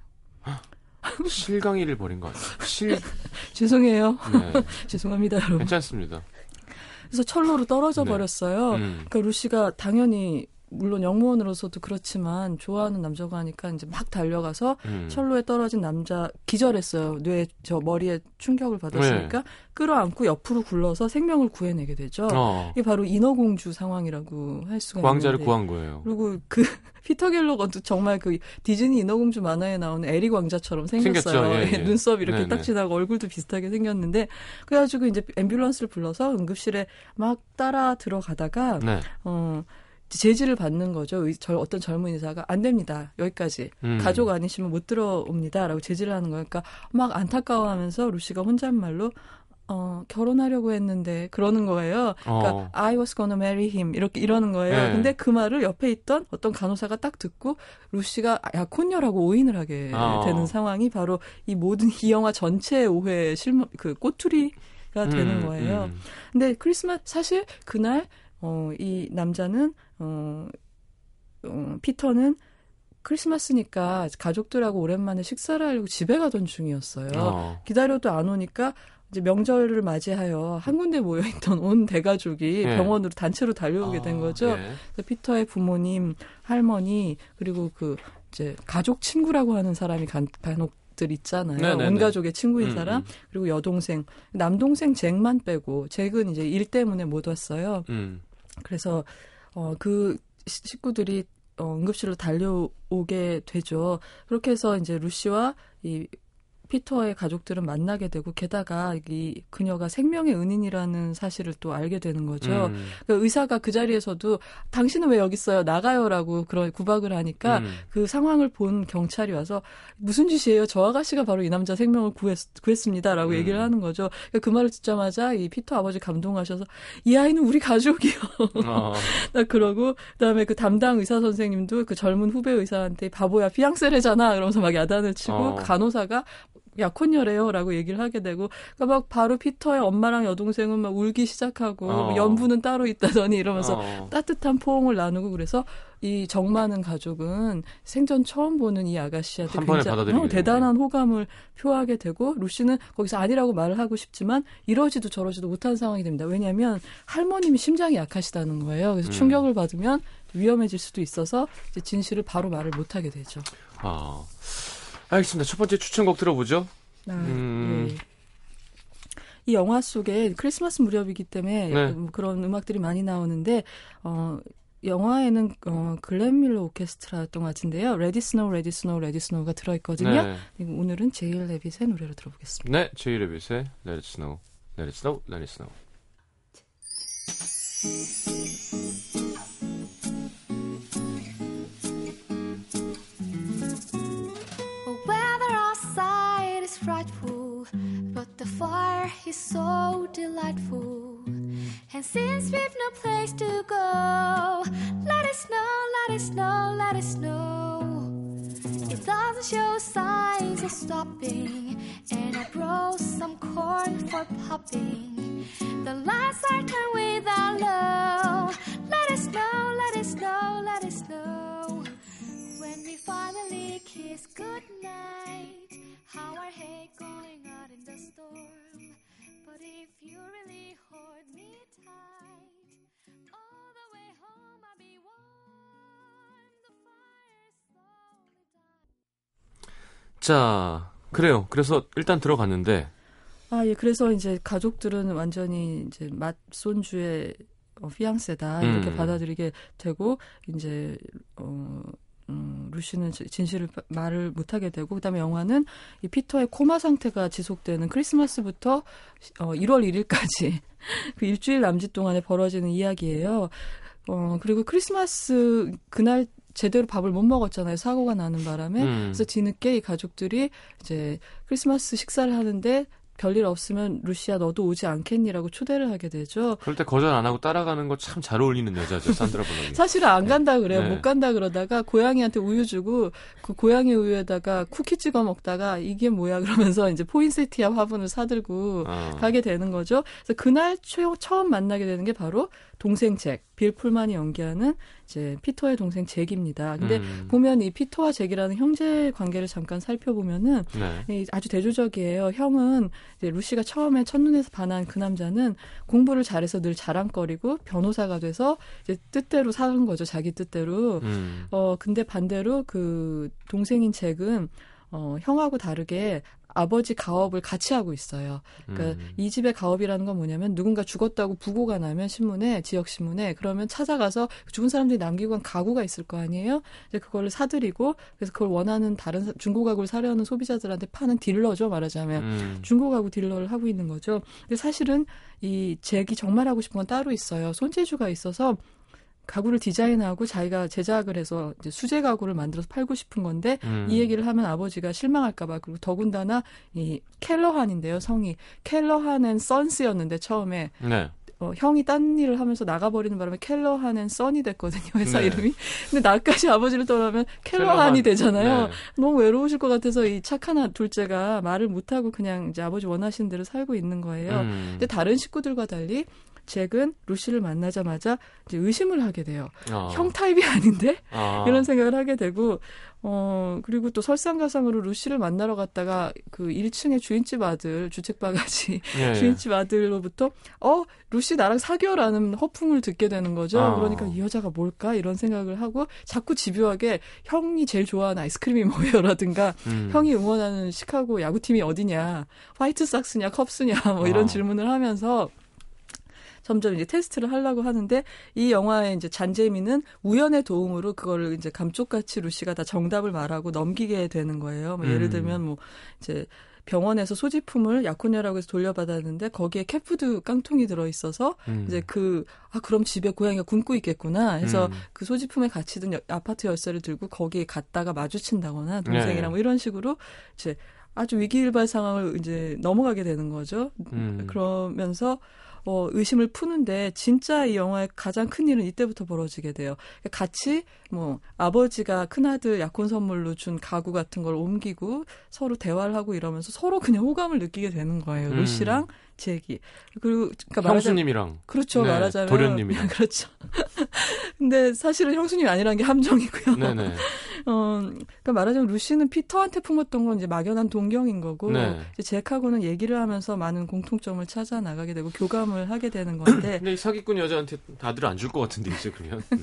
Speaker 1: 실강이를 버린 거 아니에요? 실
Speaker 2: 죄송해요. 네. 죄송합니다, 여러분.
Speaker 1: 괜찮습니다.
Speaker 2: 그래서 철로로 떨어져 네. 버렸어요. 음. 그러니까 루시가 당연히 물론 영무원으로서도 그렇지만 좋아하는 남자가 하니까 이제 막 달려가서 음. 철로에 떨어진 남자 기절했어요. 뇌 저 머리에 충격을 받았으니까 네. 끌어안고 옆으로 굴러서 생명을 구해내게 되죠. 어. 이게 바로 인어공주 상황이라고 할 수가
Speaker 1: 있는데. 왕자를 구한 거예요.
Speaker 2: 그리고 그 피터 갤러거도 정말 그 디즈니 인어공주 만화에 나오는 에릭 왕자처럼 생겼어요. 예, 예. 눈썹 이렇게 네네. 딱 지나고 얼굴도 비슷하게 생겼는데 그래가지고 이제 앰뷸런스를 불러서 응급실에 막 따라 들어가다가 네. 어. 제지를 받는 거죠. 저 어떤 젊은 의사가 안 됩니다. 여기까지 음. 가족 아니시면 못 들어옵니다라고 제지를 하는 거니까 그러니까 막 안타까워하면서 루시가 혼잣말로 어, 결혼하려고 했는데 그러는 거예요. 그러니까 어. I was gonna marry him 이렇게 이러는 거예요. 네. 근데 그 말을 옆에 있던 어떤 간호사가 딱 듣고 루시가 약혼녀라고 오인을 하게 어. 되는 상황이 바로 이 모든 이 영화 전체의 오해의 실무 그 꼬투리가 되는 음, 거예요. 음. 근데 크리스마스 사실 그날 어, 이 남자는 어, 어, 피터는 크리스마스니까 가족들하고 오랜만에 식사를 하려고 집에 가던 중이었어요. 어. 기다려도 안 오니까 이제 명절을 맞이하여 한 군데 모여 있던 온 대가족이 네. 병원으로 단체로 달려오게 된 아, 거죠. 네. 그래서 피터의 부모님, 할머니 그리고 그 이제 가족 친구라고 하는 사람이 간, 간혹 들 있잖아요. 네네네. 온 가족의 친구인 음, 사람 음. 그리고 여동생, 남동생 잭만 빼고 잭은 이제 일 때문에 못 왔어요. 음. 그래서 어, 그 식구들이 어, 응급실로 달려오게 되죠. 그렇게 해서 이제 루시와 이 피터의 가족들은 만나게 되고 게다가 이 그녀가 생명의 은인이라는 사실을 또 알게 되는 거죠. 음. 그 의사가 그 자리에서도 당신은 왜 여기 있어요? 나가요라고 그런 구박을 하니까 음. 그 상황을 본 경찰이 와서 무슨 짓이에요? 저 아가씨가 바로 이 남자 생명을 구했, 구했습니다라고 음. 얘기를 하는 거죠. 그러니까 그 말을 듣자마자 이 피터 아버지 감동하셔서 이 아이는 우리 가족이요. 어. 나 그러고 그다음에 그 담당 의사 선생님도 그 젊은 후배 의사한테 바보야 피앙세래잖아 그러면서 막 야단을 치고 어. 간호사가 약혼녀래요라고 얘기를 하게 되고 그러니까 막 바로 피터의 엄마랑 여동생은 막 울기 시작하고 어. 연부는 따로 있다더니 이러면서 어. 따뜻한 포옹을 나누고 그래서 이 정 많은 가족은 생전 처음 보는 이 아가씨한테
Speaker 1: 굉장히 어,
Speaker 2: 대단한 호감을 표하게 되고 루시는 거기서 아니라고 말을 하고 싶지만 이러지도 저러지도 못한 상황이 됩니다. 왜냐하면 할머님이 심장이 약하시다는 거예요. 그래서 음. 충격을 받으면 위험해질 수도 있어서 진실을 바로 말을 못하게 되죠.
Speaker 1: 아, 알겠습니다. 첫 번째 추천곡 들어보죠. 아, 음.
Speaker 2: 예. 이 영화 속에 크리스마스 무렵이기 때문에 네. 뭐 그런 음악들이 많이 나오는데 어 영화에는 어, 글렌 밀러 오케스트라였던 것 같은데요. 레디 스노우, 레디 스노우, 레디 스노우가 들어있거든요. 네. 오늘은 제이레빗의 노래로 들어보겠습니다.
Speaker 1: 네, 제이레빗의 Let It Snow, Let It Snow, Let It Snow. Fire is so delightful. And since we've no place to go, let it snow, let it snow, let it snow. It doesn't show signs of stopping, and I brought some corn for popping. The lights are 자, 그래요. 그래서 일단 들어갔는데.
Speaker 2: 아, 예. 그래서 이제 가족들은 완전히 이제 맞손주의 어, 피앙세다 이렇게 음. 받아들이게 되고 이제 어 음, 루시는 진실을 말을 못하게 되고 그다음에 영화는 이 피터의 코마 상태가 지속되는 크리스마스부터 어, 1월 1일까지 그 일주일 남짓 동안에 벌어지는 이야기예요. 어, 그리고 크리스마스 그날 제대로 밥을 못 먹었잖아요. 사고가 나는 바람에. 음. 그래서 뒤늦게 이 가족들이 이제 크리스마스 식사를 하는데 별일 없으면 루시아 너도 오지 않겠니라고 초대를 하게 되죠.
Speaker 1: 그럴 때 거절 안 하고 따라가는 거 참 잘 어울리는 여자죠, 산드라 블록이.
Speaker 2: 사실은 안 간다 그래요. 네. 못 간다 그러다가 고양이한테 우유 주고 그 고양이 우유에다가 쿠키 찍어 먹다가 이게 뭐야 그러면서 이제 포인세티아 화분을 사들고 어. 가게 되는 거죠. 그래서 그날 처음 만나게 되는 게 바로 동생 잭, 빌 풀만이 연기하는 이제 피터의 동생 잭입니다. 근데 음. 보면 이 피터와 잭이라는 형제 관계를 잠깐 살펴보면은 네. 아주 대조적이에요. 형은 이제 루시가 처음에 첫눈에서 반한 그 남자는 공부를 잘해서 늘 자랑거리고 변호사가 돼서 이제 뜻대로 사는 거죠. 자기 뜻대로. 음. 어 근데 반대로 그 동생인 잭은 어, 형하고 다르게 아버지 가업을 같이 하고 있어요. 그러니까 음. 이 집의 가업이라는 건 뭐냐면 누군가 죽었다고 부고가 나면 신문에 지역 신문에 그러면 찾아가서 죽은 사람들이 남기고 간 가구가 있을 거 아니에요. 이제 그거를 사들이고 그래서 그걸 원하는 다른 중고 가구를 사려는 소비자들한테 파는 딜러죠 말하자면 음. 중고 가구 딜러를 하고 있는 거죠. 근데 사실은 이 잭이 정말 하고 싶은 건 따로 있어요. 손재주가 있어서 가구를 디자인하고 자기가 제작을 해서 이제 수제 가구를 만들어서 팔고 싶은 건데 음. 이 얘기를 하면 아버지가 실망할까봐 그리고 더군다나 이 켈러한인데요 성이 켈러한은 선스였는데 처음에 네. 어, 형이 딴 일을 하면서 나가버리는 바람에 켈러한은 써니 됐거든요 회사 네. 이름이 근데 나까지 아버지를 떠나면 켈러한이 되잖아요 네. 너무 외로우실 것 같아서 이 착한 둘째가 말을 못하고 그냥 이제 아버지 원하시는 대로 살고 있는 거예요 음. 근데 다른 식구들과 달리 잭은 루시를 만나자마자 이제 의심을 하게 돼요. 어. 형 타입이 아닌데 어. 이런 생각을 하게 되고 어 그리고 또 설상가상으로 루시를 만나러 갔다가 그 1층의 주인집 아들 주책 바가지 예, 예. 주인집 아들로부터 어 루시 나랑 사귀어라는 허풍을 듣게 되는 거죠. 어. 그러니까 이 여자가 뭘까 이런 생각을 하고 자꾸 집요하게 형이 제일 좋아하는 아이스크림이 뭐예요라든가 음. 형이 응원하는 시카고 야구팀이 어디냐 화이트삭스냐 컵스냐 뭐 이런 어. 질문을 하면서 점점 이제 테스트를 하려고 하는데 이 영화의 이제 잔재미는 우연의 도움으로 그거를 이제 감쪽같이 루시가 다 정답을 말하고 넘기게 되는 거예요. 뭐 예를 음. 들면 뭐 이제 병원에서 소지품을 약혼녀라고 해서 돌려받았는데 거기에 캣푸드 깡통이 들어 있어서 음. 이제 그 아 그럼 집에 고양이가 굶고 있겠구나 해서 음. 그 소지품에 같이 든 아파트 열쇠를 들고 거기에 갔다가 마주친다거나 동생이랑 네. 뭐 이런 식으로 이제 아주 위기일발 상황을 이제 넘어가게 되는 거죠. 음. 그러면서 어, 의심을 푸는데 진짜 이 영화의 가장 큰 일은 이때부터 벌어지게 돼요. 같이 뭐 아버지가 큰아들 약혼 선물로 준 가구 같은 걸 옮기고 서로 대화를 하고 이러면서 서로 그냥 호감을 느끼게 되는 거예요. 음. 루시랑 잭이. 그리고
Speaker 1: 그러니까 형수님이랑
Speaker 2: 그렇죠 네, 말하자면
Speaker 1: 도련님이랑
Speaker 2: 그렇죠. 근데 사실은 형수님이 아니라는 게 함정이고요. 네네. 어, 그러니까 말하자면 루시는 피터한테 품었던 건 이제 막연한 동경인 거고 네. 이제 잭하고는 얘기를 하면서 많은 공통점을 찾아 나가게 되고 교감을 하게 되는 건데.
Speaker 1: 근데 사기꾼 여자한테 다들 안 줄 것 같은데 이제 그러면. 네.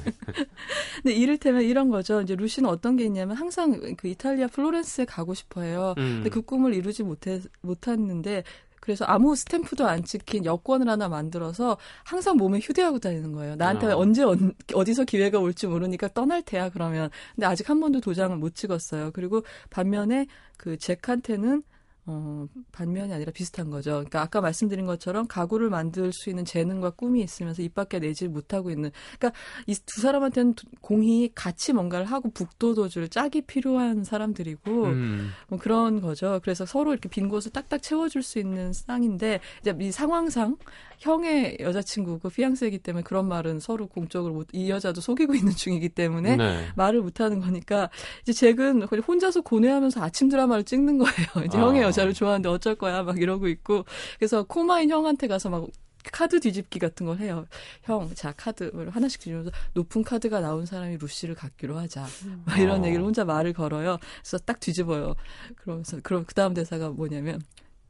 Speaker 2: 근데 이를테면 이런 거죠. 이제 루시는 어떤 게 있냐면 항상 그 이탈리아 플로렌스에 가고 싶어해요. 음. 근데 그 꿈을 이루지 못해 못했는데 그래서 아무 스탬프도 안 찍힌 여권을 하나 만들어서 항상 몸에 휴대하고 다니는 거예요. 나한테 어. 언제 어, 어디서 기회가 올지 모르니까 떠날 테야 그러면. 근데 아직 한 번도 도장을 못 찍었어요. 그리고 반면에 그 잭한테는 어, 반면이 아니라 비슷한 거죠. 그러니까 아까 말씀드린 것처럼 가구를 만들 수 있는 재능과 꿈이 있으면서 입 밖에 내지 못하고 있는. 그러니까 이 두 사람한테는 공히 같이 뭔가를 하고 북돋워줄 짝이 필요한 사람들이고 음. 뭐 그런 거죠. 그래서 서로 이렇게 빈 곳을 딱딱 채워줄 수 있는 쌍인데 이제 이 상황상 형의 여자친구고 피앙세이기 때문에 그런 말은 서로 공적으로 못, 이 여자도 속이고 있는 중이기 때문에 네. 말을 못하는 거니까 이제 잭은 혼자서 고뇌하면서 아침 드라마를 찍는 거예요. 이제 아. 형의 여자를 좋아하는데 어쩔 거야 막 이러고 있고 그래서 코마인 형한테 가서 막 카드 뒤집기 같은 걸 해요. 형, 자, 카드를 하나씩 뒤집면서 높은 카드가 나온 사람이 루시를 갖기로 하자. 막 이런 어. 얘기를 혼자 말을 걸어요. 그래서 딱 뒤집어요. 그러면서, 그럼 그 다음 대사가 뭐냐면,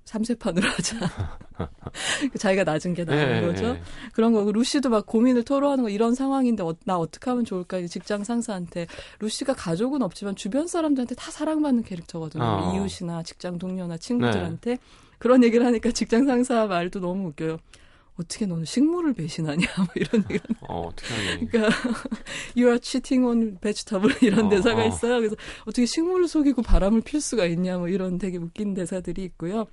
Speaker 2: 삼세판으로 하자. 자기가 낮은 게 나은 네, 거죠. 네. 그런 거고 루시도 막 고민을 토로하는 거 이런 상황인데 어, 나 어떻게 하면 좋을까 직장 상사한테 루시가 가족은 없지만 주변 사람들한테 다 사랑받는 캐릭터거든요. 어. 이웃이나 직장 동료나 친구들한테 네. 그런 얘기를 하니까 직장 상사 말도 너무 웃겨요. 어떻게 너는 식물을 배신하냐 뭐 이런 얘기
Speaker 1: 어, 어떻게 하니?
Speaker 2: 그러니까 you are cheating on vegetable 이런 어, 대사가 어. 있어요. 그래서 어떻게 식물을 속이고 바람을 필 수가 있냐 뭐 이런 되게 웃긴 대사들이 있고요.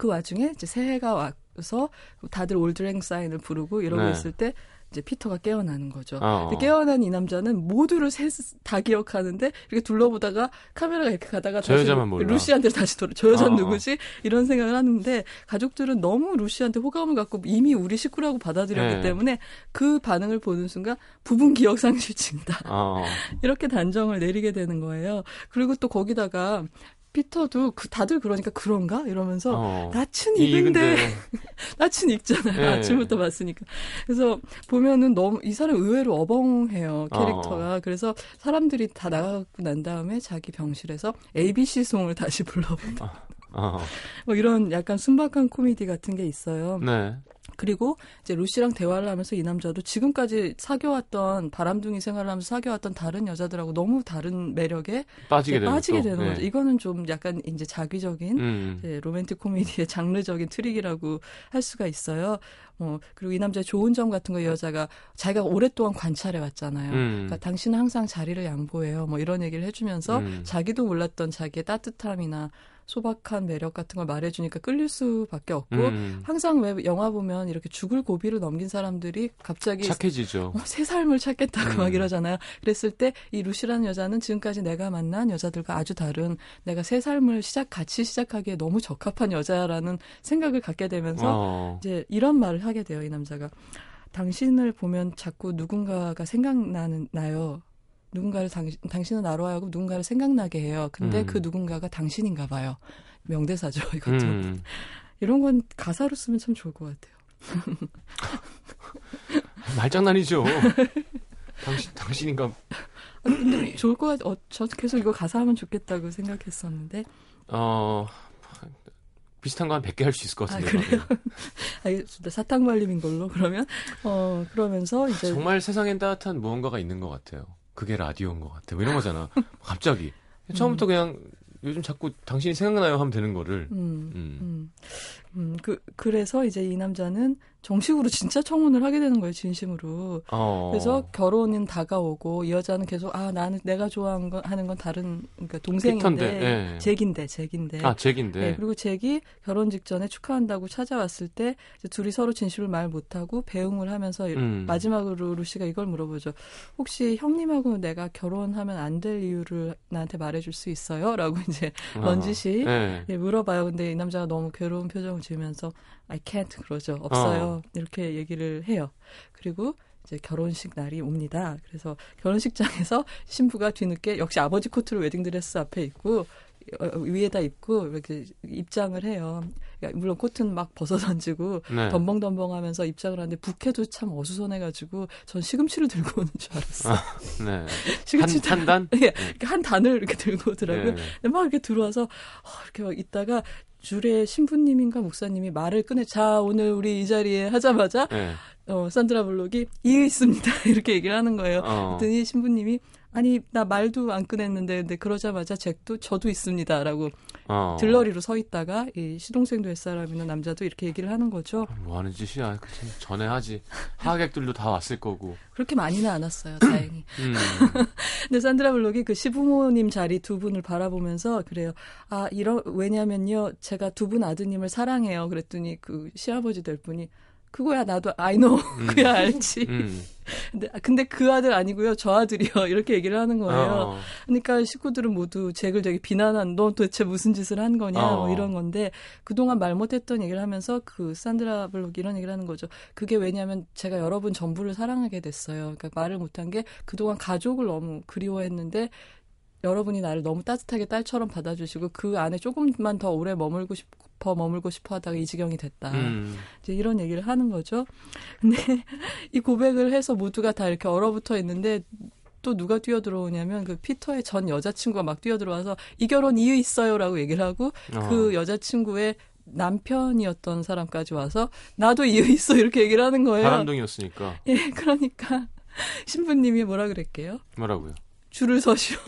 Speaker 2: 그 와중에 이제 새해가 와서 다들 올드랭 사인을 부르고 이러고 네. 있을 때 이제 피터가 깨어나는 거죠. 어. 깨어난 이 남자는 모두를 세, 다 기억하는데 이렇게 둘러보다가 카메라가 이렇게 가다가
Speaker 1: 다시
Speaker 2: 루시한테 다시 돌아. 저 여자는 어. 누구지? 이런 생각을 하는데 가족들은 너무 루시한테 호감을 갖고 이미 우리 식구라고 받아들였기 네. 때문에 그 반응을 보는 순간 부분 기억 상실증이다. 어. 이렇게 단정을 내리게 되는 거예요. 그리고 또 거기다가 피터도 그 다들 그러니까 그런가 이러면서 어, 낯은 익은데 낯은 익잖아요 네. 아침부터 봤으니까 그래서 보면은 너무 이 사람 의외로 어벙해요 캐릭터가 어. 그래서 사람들이 다 나가고 난 다음에 자기 병실에서 ABC 송을 다시 불러본다 어. 뭐 이런 약간 순박한 코미디 같은 게 있어요. 네. 그리고 이제 루시랑 대화를 하면서 이 남자도 지금까지 사귀어왔던 바람둥이 생활을 하면서 사귀어왔던 다른 여자들하고 너무 다른 매력에
Speaker 1: 빠지게, 되는,
Speaker 2: 빠지게 되는 거죠. 네. 이거는 좀 약간 이제 작위적인 음. 이제 로맨틱 코미디의 장르적인 트릭이라고 할 수가 있어요. 어, 그리고 이 남자의 좋은 점 같은 거 여자가 자기가 오랫동안 관찰해 왔잖아요. 음. 그러니까 당신은 항상 자리를 양보해요. 뭐 이런 얘기를 해주면서 음. 자기도 몰랐던 자기의 따뜻함이나 소박한 매력 같은 걸 말해주니까 끌릴 수밖에 없고 음. 항상 왜 영화 보면 이렇게 죽을 고비를 넘긴 사람들이 갑자기
Speaker 1: 착해지죠.
Speaker 2: 어, 새 삶을 찾겠다고 음. 막 이러잖아요. 그랬을 때 이 루시라는 여자는 지금까지 내가 만난 여자들과 아주 다른 내가 새 삶을 시작 같이 시작하기에 너무 적합한 여자라는 생각을 갖게 되면서 어. 이제 이런 말을 하게 돼요. 이 남자가 당신을 보면 자꾸 누군가가 생각나는 나요. 누군가를 당, 당신은 나로 하여금 누군가를 생각나게 해요. 근데 음. 그 누군가가 당신인가 봐요. 명대사죠, 이것도. 음. 이런 건 가사로 쓰면 참 좋을 것 같아요.
Speaker 1: 말장난이죠. 당신, 당신인가.
Speaker 2: 아니, 근데 좋을 것 같아요. 어, 저 계속 이거 가사 하면 좋겠다고 생각했었는데. 어,
Speaker 1: 비슷한 거 한 100개 할 수 있을 것 같은데.
Speaker 2: 아, 그래요? 사탕 말림인 걸로, 그러면. 어, 그러면서 이제.
Speaker 1: 정말 세상엔 따뜻한 무언가가 있는 것 같아요. 그게 라디오인 것 같아. 뭐 이런 거잖아. 갑자기. 처음부터 음. 그냥 요즘 자꾸 당신이 생각나요 하면 되는 거를. 음, 음.
Speaker 2: 음. 음, 그, 그래서 이제 이 남자는 정식으로 진짜 청혼을 하게 되는 거예요, 진심으로. 어. 그래서 결혼은 다가오고 이 여자는 계속 아 나는 내가 좋아하는 건 하는 건 다른 그러니까 동생인데 네. 잭인데 잭인데.
Speaker 1: 아 잭인데. 네,
Speaker 2: 그리고 잭이 결혼 직전에 축하한다고 찾아왔을 때 둘이 서로 진심을 말 못하고 배웅을 하면서 음. 마지막으로 루시가 이걸 물어보죠. 혹시 형님하고 내가 결혼하면 안 될 이유를 나한테 말해줄 수 있어요?라고 이제 어. 런짓이 네. 네, 물어봐요. 근데 이 남자가 너무 괴로운 표정을 지으면서 I can't 그러죠. 없어요. 어. 이렇게 얘기를 해요. 그리고 이제 결혼식 날이 옵니다. 그래서 결혼식장에서 신부가 뒤늦게 역시 아버지 코트로 웨딩드레스 앞에 있고 어, 위에다 입고 이렇게 입장을 해요. 그러니까 물론 코트는 막 벗어 던지고 네. 덤벙덤벙 하면서 입장을 하는데 부캐도 참 어수선해가지고 전 시금치를 들고 오는 줄 알았어요. 아, 네.
Speaker 1: 시금치 한, 한 단?
Speaker 2: 예, 네. 한 단을 이렇게 들고 오더라고요. 네. 막 이렇게 들어와서 어, 이렇게 막 있다가 줄에 신부님인가 목사님이 말을 꺼내 자 오늘 우리 이 자리에 하자마자 네. 어, 산드라 블록이 이해 있습니다 이렇게 얘기를 하는 거예요. 어. 그랬더니 신부님이 아니 나 말도 안 꺼냈는데 근데 그러자마자 잭도 저도 있습니다라고 어. 들러리로 서 있다가 이 시동생도 옛사람이나 남자도 이렇게 얘기를 하는 거죠.
Speaker 1: 뭐 하는 짓이야? 그 전에 하지. 하객들도 다 왔을 거고.
Speaker 2: 그렇게 많이는 안 왔어요. 다행히. 음. 근데 산드라 블록이 그 시부모님 자리 두 분을 바라보면서 그래요. 아 이런 왜냐면요 제가 두 분 아드님을 사랑해요. 그랬더니 그 시아버지 될 분이 그거야 나도 아이노 음. 그야 알지. 음. 근데 근데 그 아들 아니고요 저 아들이요 이렇게 얘기를 하는 거예요. 어. 그러니까 식구들은 모두 잭을 되게 비난한 너 도대체 무슨 짓을 한 거냐 뭐 어. 뭐 이런 건데 그동안 말 못했던 얘기를 하면서 그 산드라 블록 이런 얘기를 하는 거죠. 그게 왜냐하면 제가 여러분 전부를 사랑하게 됐어요. 그러니까 말을 못한 게 그동안 가족을 너무 그리워했는데 여러분이 나를 너무 따뜻하게 딸처럼 받아주시고 그 안에 조금만 더 오래 머물고 싶어 머물고 싶어 하다가 이 지경이 됐다. 음. 이제 이런 얘기를 하는 거죠. 근데 이 고백을 해서 모두가 다 이렇게 얼어붙어 있는데 또 누가 뛰어들어오냐면 그 피터의 전 여자친구가 막 뛰어들어와서 이 결혼 이유 있어요라고 얘기를 하고 어. 그 여자친구의 남편이었던 사람까지 와서 나도 이유 있어 이렇게 얘기를 하는 거예요.
Speaker 1: 바람둥이였으니까.
Speaker 2: 예, 그러니까 신부님이 뭐라 그랬게요?
Speaker 1: 뭐라고요?
Speaker 2: 줄을 서시오.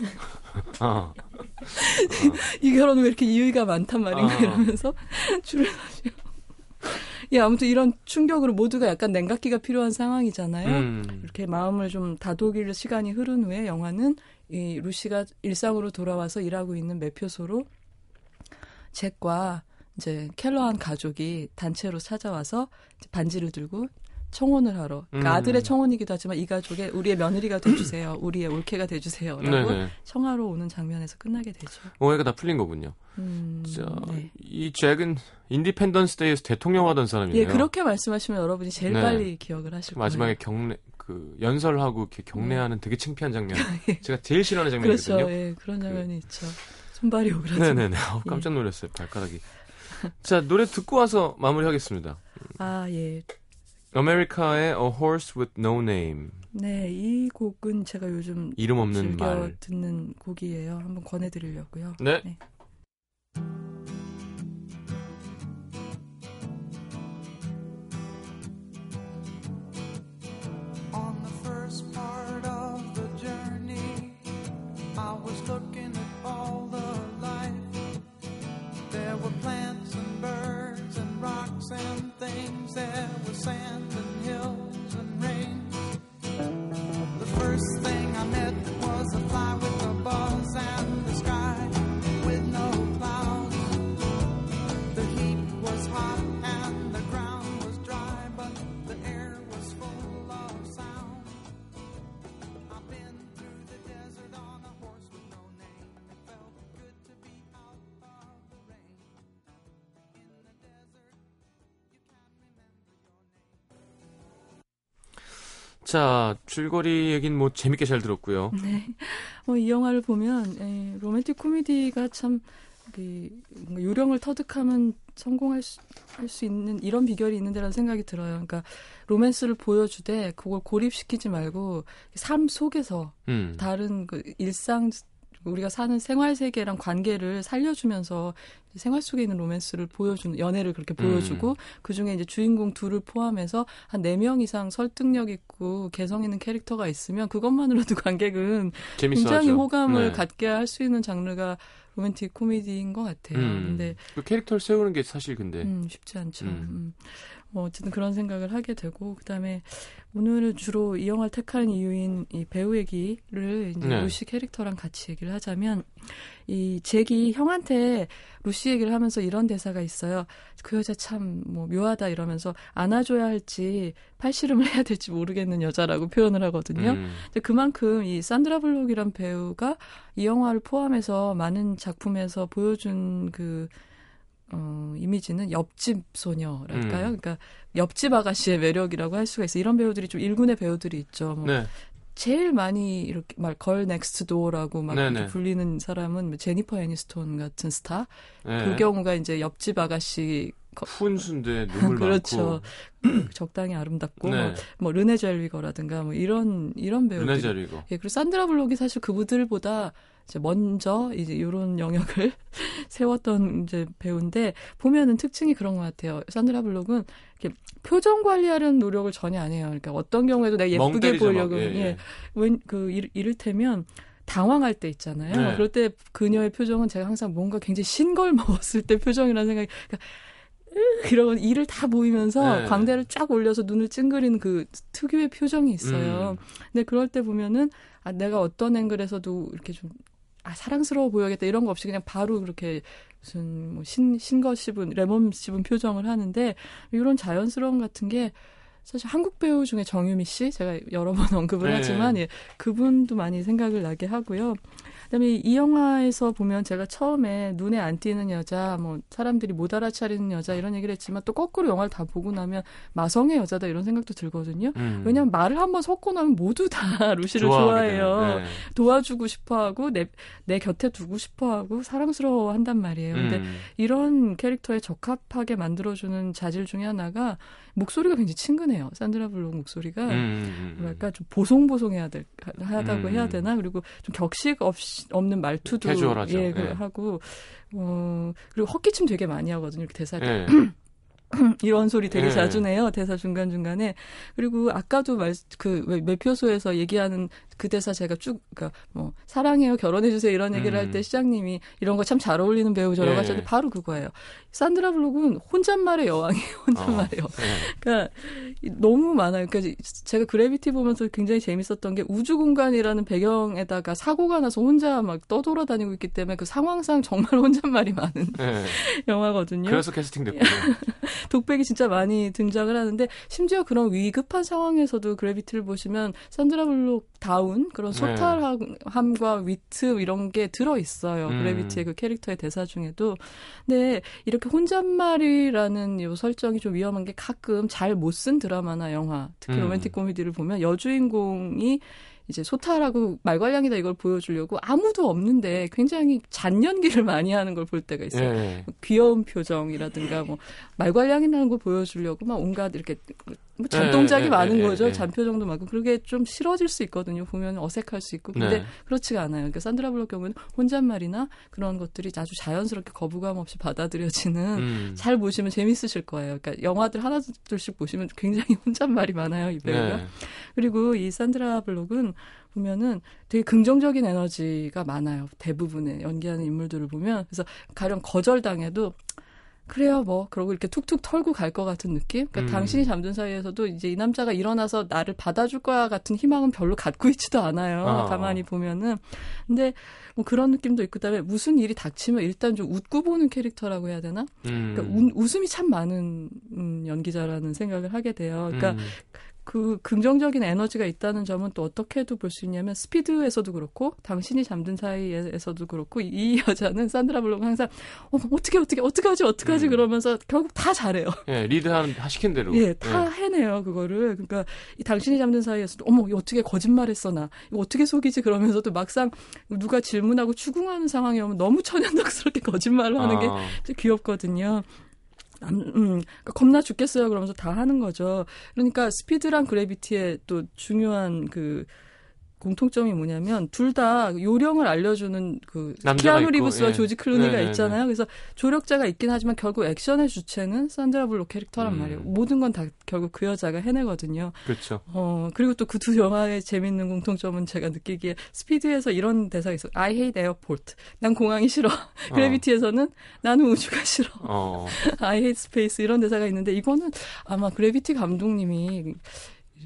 Speaker 2: 어. 이 결혼은 왜 이렇게 이유가 많단 말인가 어. 이러면서 줄을 서시오. 예, 아무튼 이런 충격으로 모두가 약간 냉각기가 필요한 상황이잖아요. 음. 이렇게 마음을 좀 다독일 시간이 흐른 후에 영화는 이 루시가 일상으로 돌아와서 일하고 있는 매표소로 잭과 이제 켈러한 가족이 단체로 찾아와서 반지를 들고 청혼을 하러 그러니까 음. 아들의 청혼이기도 하지만 이 가족의 우리의 며느리가 돼주세요 우리의 올케가 돼주세요라고 네네. 청하러 오는 장면에서 끝나게 되죠.
Speaker 1: 오해가 다 풀린 거군요. 음, 자, 네. 이 잭은 인디펜던스 데이에서 대통령 하던 사람이에요.
Speaker 2: 예, 그렇게 말씀하시면 여러분이 제일 네. 빨리 기억을 하실 거예요.
Speaker 1: 마지막에 경례 그 연설하고 이렇게 경례하는 네. 되게 창피한 장면. 예. 제가 제일 싫어하는 장면이거든요.
Speaker 2: 그렇죠. 예, 그런 그 장면이 그, 있죠. 손발이 오그라지
Speaker 1: 네네네. 어, 깜짝 놀랐어요. 발가락이. 자, 노래 듣고 와서 마무리하겠습니다.
Speaker 2: 아, 예.
Speaker 1: 아메리카의 A Horse with No Name.
Speaker 2: 네, 이 곡은 제가 요즘
Speaker 1: 이름 없는
Speaker 2: 즐겨
Speaker 1: 말.
Speaker 2: 듣는 곡이에요. 한번 권해드리려고요.
Speaker 1: 네. 네. 자, 줄거리 얘기는 뭐 재밌게 잘 들었고요.
Speaker 2: 네. 어, 이 영화를 보면 에, 예, 로맨틱 코미디가 참 그, 요령을 터득하면 성공할 수, 할수 있는 이런 비결이 있는데라는 생각이 들어요. 그러니까 로맨스를 보여주되 그걸 고립시키지 말고 삶 속에서 음. 다른 그 일상 우리가 사는 생활 세계랑 관계를 살려주면서 생활 속에 있는 로맨스를 보여주는 연애를 그렇게 보여주고 음. 그 중에 이제 주인공 둘을 포함해서 한 네 명 이상 설득력 있고 개성 있는 캐릭터가 있으면 그것만으로도 관객은 굉장히 하죠. 호감을 네. 갖게 할 수 있는 장르가 로맨틱 코미디인 것 같아요. 음. 근데
Speaker 1: 그 캐릭터를 세우는 게 사실 근데
Speaker 2: 음, 쉽지 않죠. 음. 음. 뭐 어쨌든 그런 생각을 하게 되고 그다음에 오늘은 주로 이 영화를 택한 이유인 이 배우 얘기를 이제 네. 루시 캐릭터랑 같이 얘기를 하자면 이 잭이 형한테 루시 얘기를 하면서 이런 대사가 있어요. 그 여자 참 뭐 묘하다 이러면서 안아줘야 할지 팔씨름을 해야 될지 모르겠는 여자라고 표현을 하거든요. 음. 근데 그만큼 이 산드라 블록이란 배우가 이 영화를 포함해서 많은 작품에서 보여준 그 어, 이미지는 옆집 소녀랄까요? 음. 그러니까 옆집 아가씨의 매력이라고 할 수가 있어요. 이런 배우들이 좀 일군의 배우들이 있죠. 뭐 네. 제일 많이 이렇게 뭐 girl next door라고 막 이렇게 불리는 사람은 뭐 제니퍼 애니스톤 같은 스타. 네. 그 경우가 이제 옆집 아가씨
Speaker 1: 푼순데 눈물
Speaker 2: 그렇죠. 많고. 적당히 아름답고 네. 뭐, 뭐 르네 젤위거라든가 뭐 이런 이런 배우들. 르네 젤위거. 예, 그리고 산드라 블록이 사실 그분들보다 이제 먼저 이제 이런 영역을 세웠던 이제 배우인데 보면은 특징이 그런 것 같아요. 산드라 블록은 이렇게 표정 관리하려는 노력을 전혀 안 해요. 그러니까 어떤 경우에도 내가 예쁘게 보려고 예, 예. 웬그 예. 이를테면 당황할 때 있잖아요. 네. 그럴 때 그녀의 표정은 제가 항상 뭔가 굉장히 신걸 먹었을 때 표정이라는 생각이 그러니까 이런 이를 다 보이면서 네. 광대를 쫙 올려서 눈을 찡그리는 그 특유의 표정이 있어요. 음. 근데 그럴 때 보면은 아 내가 어떤 앵글에서도 이렇게 좀 아, 사랑스러워 보여야겠다. 이런 거 없이 그냥 바로 그렇게 무슨 뭐 신, 신거 씹은, 레몬 씹은 표정을 하는데 이런 자연스러움 같은 게 사실 한국 배우 중에 정유미 씨 제가 여러 번 언급을 네. 하지만 예, 그분도 많이 생각을 나게 하고요. 그다음에 이 영화에서 보면 제가 처음에 눈에 안 띄는 여자, 뭐 사람들이 못 알아차리는 여자 이런 얘기를 했지만 또 거꾸로 영화를 다 보고 나면 마성의 여자다 이런 생각도 들거든요. 음. 왜냐하면 말을 한번 섞고 나면 모두 다 루시를 좋아해요. 네. 도와주고 싶어하고 내 내 곁에 두고 싶어하고 사랑스러워한단 말이에요. 근데 음. 이런 캐릭터에 적합하게 만들어주는 자질 중에 하나가 목소리가 굉장히 친근해요. 산드라 블록 목소리가 음, 음, 뭐랄까 좀 보송보송해야 될 하다고 해야 되나 그리고 좀 격식 없이 없는 말투도
Speaker 1: 캐주얼하죠.
Speaker 2: 예, 네. 하고 어 그리고 헛기침 되게 많이 하거든요. 이렇게 대사를. 네. 이런 소리 되게 네. 자주 내요. 대사 중간 중간에. 그리고 아까도 말 그 매표소에서 얘기하는 그 대사 제가 쭉 그러니까 뭐 사랑해요, 결혼해 주세요 이런 얘기를 음. 할때 시장님이 이런 거 참 잘 어울리는 배우죠라고 네. 하셨는데 바로 그거예요. 산드라 블록은 혼잣말의 여왕이에요. 혼잣말이에요. 어. 네. 그러니까 너무 많아요. 그러니까 제가 그래비티 보면서 굉장히 재밌었던 게 우주 공간이라는 배경에다가 사고가 나서 혼자 막 떠돌아다니고 있기 때문에 그 상황상 정말 혼잣말이 많은 네. 영화거든요.
Speaker 1: 그래서 캐스팅됐군요.
Speaker 2: 독백이 진짜 많이 등장을 하는데 심지어 그런 위급한 상황에서도 그래비티를 보시면 산드라 블록 다운 그런 네. 소탈함과 위트 이런 게 들어 있어요. 음. 그래비티의 그 캐릭터의 대사 중에도. 근데 이렇게 혼잣말이라는 요 설정이 좀 위험한 게 가끔 잘 못 쓴 드라마나 영화, 특히 음. 로맨틱 코미디를 보면 여주인공이 이제 소탈하고 말괄량이다 이걸 보여주려고 아무도 없는데 굉장히 잔연기를 많이 하는 걸 볼 때가 있어요. 예. 귀여운 표정이라든가 뭐 말괄량이라는 걸 보여주려고 막 온갖 이렇게 뭐 잔동작이 예, 예, 많은 예, 거죠. 예. 잔표 정도 많고 그게 좀 싫어질 수 있거든요. 보면 어색할 수 있고 근데 네. 그렇지가 않아요. 그러니까 산드라 블록 경우는 혼잣말이나 그런 것들이 아주 자연스럽게 거부감 없이 받아들여지는 음. 잘 보시면 재밌으실 거예요. 그러니까 영화들 하나 둘씩 보시면 굉장히 혼잣말이 많아요. 이 배우가. 네. 그리고 이 산드라 블록은 보면은 되게 긍정적인 에너지가 많아요. 대부분의 연기하는 인물들을 보면 그래서 가령 거절당해도 그래요, 뭐. 그러고 이렇게 툭툭 털고 갈 것 같은 느낌? 그러니까 음. 당신이 잠든 사이에서도 이제 이 남자가 일어나서 나를 받아줄 거야 같은 희망은 별로 갖고 있지도 않아요. 어. 가만히 보면은. 근데 뭐 그런 느낌도 있고, 그다음에 무슨 일이 닥치면 일단 좀 웃고 보는 캐릭터라고 해야 되나? 음. 그러니까 우, 웃음이 참 많은 음, 연기자라는 생각을 하게 돼요. 그러니까 음. 그 긍정적인 에너지가 있다는 점은 또 어떻게도 볼 수 있냐면 스피드에서도 그렇고 당신이 잠든 사이에서도 그렇고 이 여자는 산드라 블록은 항상 어 어떻게 어떻게 어떻게 하지 어떻게 하지 음. 그러면서 결국 다 잘해요.
Speaker 1: 예, 리드하는 시킨 대로.
Speaker 2: 예, 다 예. 해내요 그거를. 그러니까 이 당신이 잠든 사이에서도 어머 어떻게 거짓말했어 나 이거 어떻게 속이지 그러면서도 막상 누가 질문하고 추궁하는 상황이 오면 너무 천연덕스럽게 거짓말을 하는 아. 게 귀엽거든요. 음, 그러니까 겁나 죽겠어요. 그러면서 다 하는 거죠. 그러니까 스피드랑 그래비티의 또 중요한 그 공통점이 뭐냐면 둘 다 요령을 알려주는 그 키아누 리브스와 예. 조지 클루니가 네네네. 네, 있잖아요. 네. 그래서 조력자가 있긴 하지만 결국 액션의 주체는 산드라 블록 캐릭터란 음. 말이에요. 모든 건 다 결국 그 여자가 해내거든요.
Speaker 1: 그렇죠.
Speaker 2: 어 그리고 또 그 두 영화의 재밌는 공통점은 제가 느끼기에 스피드에서 이런 대사가 있어요. I hate airport. 난 공항이 싫어. 어. 그래비티에서는 나는 우주가 싫어. 어. I hate space 이런 대사가 있는데 이거는 아마 그래비티 감독님이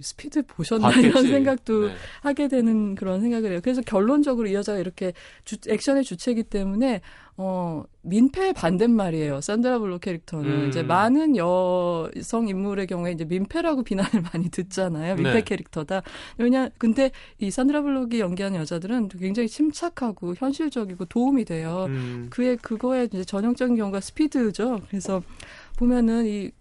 Speaker 2: 스피드 보셨나 봤겠지. 이런 생각도 네. 하게 되는 그런 생각을 해요. 그래서 결론적으로 이 여자가 이렇게 주, 액션의 주체이기 때문에 어 민폐 반대말이에요. 산드라 블록 캐릭터는 음. 이제 많은 여성 인물의 경우에 이제 민폐라고 비난을 많이 듣잖아요. 민폐 네. 캐릭터다. 왜냐 근데 이 산드라 블록이 연기하는 여자들은 굉장히 침착하고 현실적이고 도움이 돼요. 음. 그의 그거에 이제 전형적인 경우가 스피드죠. 그래서 보면은 이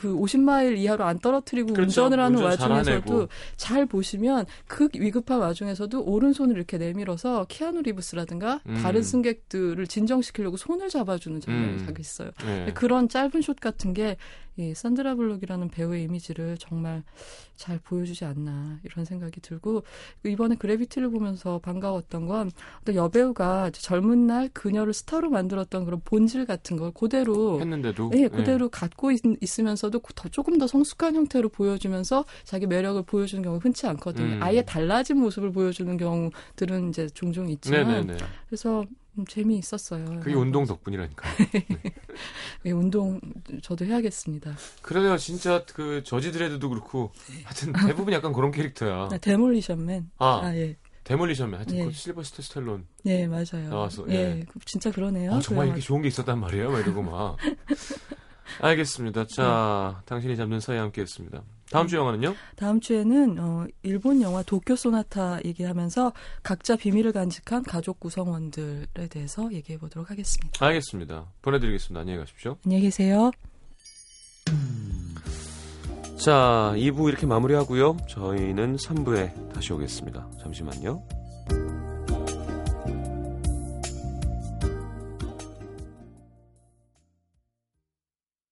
Speaker 2: 그 50마일 이하로 안 떨어뜨리고 그렇죠. 운전을 하는 와중에서도 잘 보시면 그 위급한 와중에서도 오른손을 이렇게 내밀어서 키아누 리브스라든가 음. 다른 승객들을 진정시키려고 손을 잡아주는 장면이 음. 있어요. 네. 그런 짧은 샷 같은 게 이 산드라 블록이라는 배우의 이미지를 정말 잘 보여주지 않나 이런 생각이 들고 이번에 그래비티를 보면서 반가웠던 건 어떤 여배우가 젊은 날 그녀를 스타로 만들었던 그런 본질 같은 걸 그대로
Speaker 1: 했는데도
Speaker 2: 예, 그대로 네. 갖고 있, 으면서도 더 조금 더 성숙한 형태로 보여주면서 자기 매력을 보여주는 경우가 흔치 않거든요. 음. 아예 달라진 모습을 보여주는 경우들은 이제 종종 있지만 네네네. 그래서 음, 재미있었어요.
Speaker 1: 그게 운동 덕분이라니까요. 네.
Speaker 2: 네, 운동 저도 해야겠습니다.
Speaker 1: 그래요, 진짜 그 저지 드레드도 그렇고 네. 하여튼 대부분 약간 그런 캐릭터야.
Speaker 2: 아, 데몰리션맨.
Speaker 1: 아, 아 예. 데몰리션맨. 하여튼 예. 그 실버스터 스텔론.
Speaker 2: 네, 맞아요.
Speaker 1: 나와서.
Speaker 2: 예, 예. 진짜 그러네요.
Speaker 1: 아, 정말 이렇게 좋은 게 있었단 말이에요, 막 이러고 막. 알겠습니다. 자, 네. 당신이 잡는 사이 함께 했습니다. 다음 주 영화는요?
Speaker 2: 다음 주에는 어, 일본 영화 도쿄 소나타 얘기하면서 각자 비밀을 간직한 가족 구성원들에 대해서 얘기해 보도록 하겠습니다.
Speaker 1: 알겠습니다. 보내드리겠습니다. 안녕히 가십시오.
Speaker 2: 안녕히 계세요.
Speaker 1: 자, 2부 이렇게 마무리하고요. 저희는 3부에 다시 오겠습니다. 잠시만요.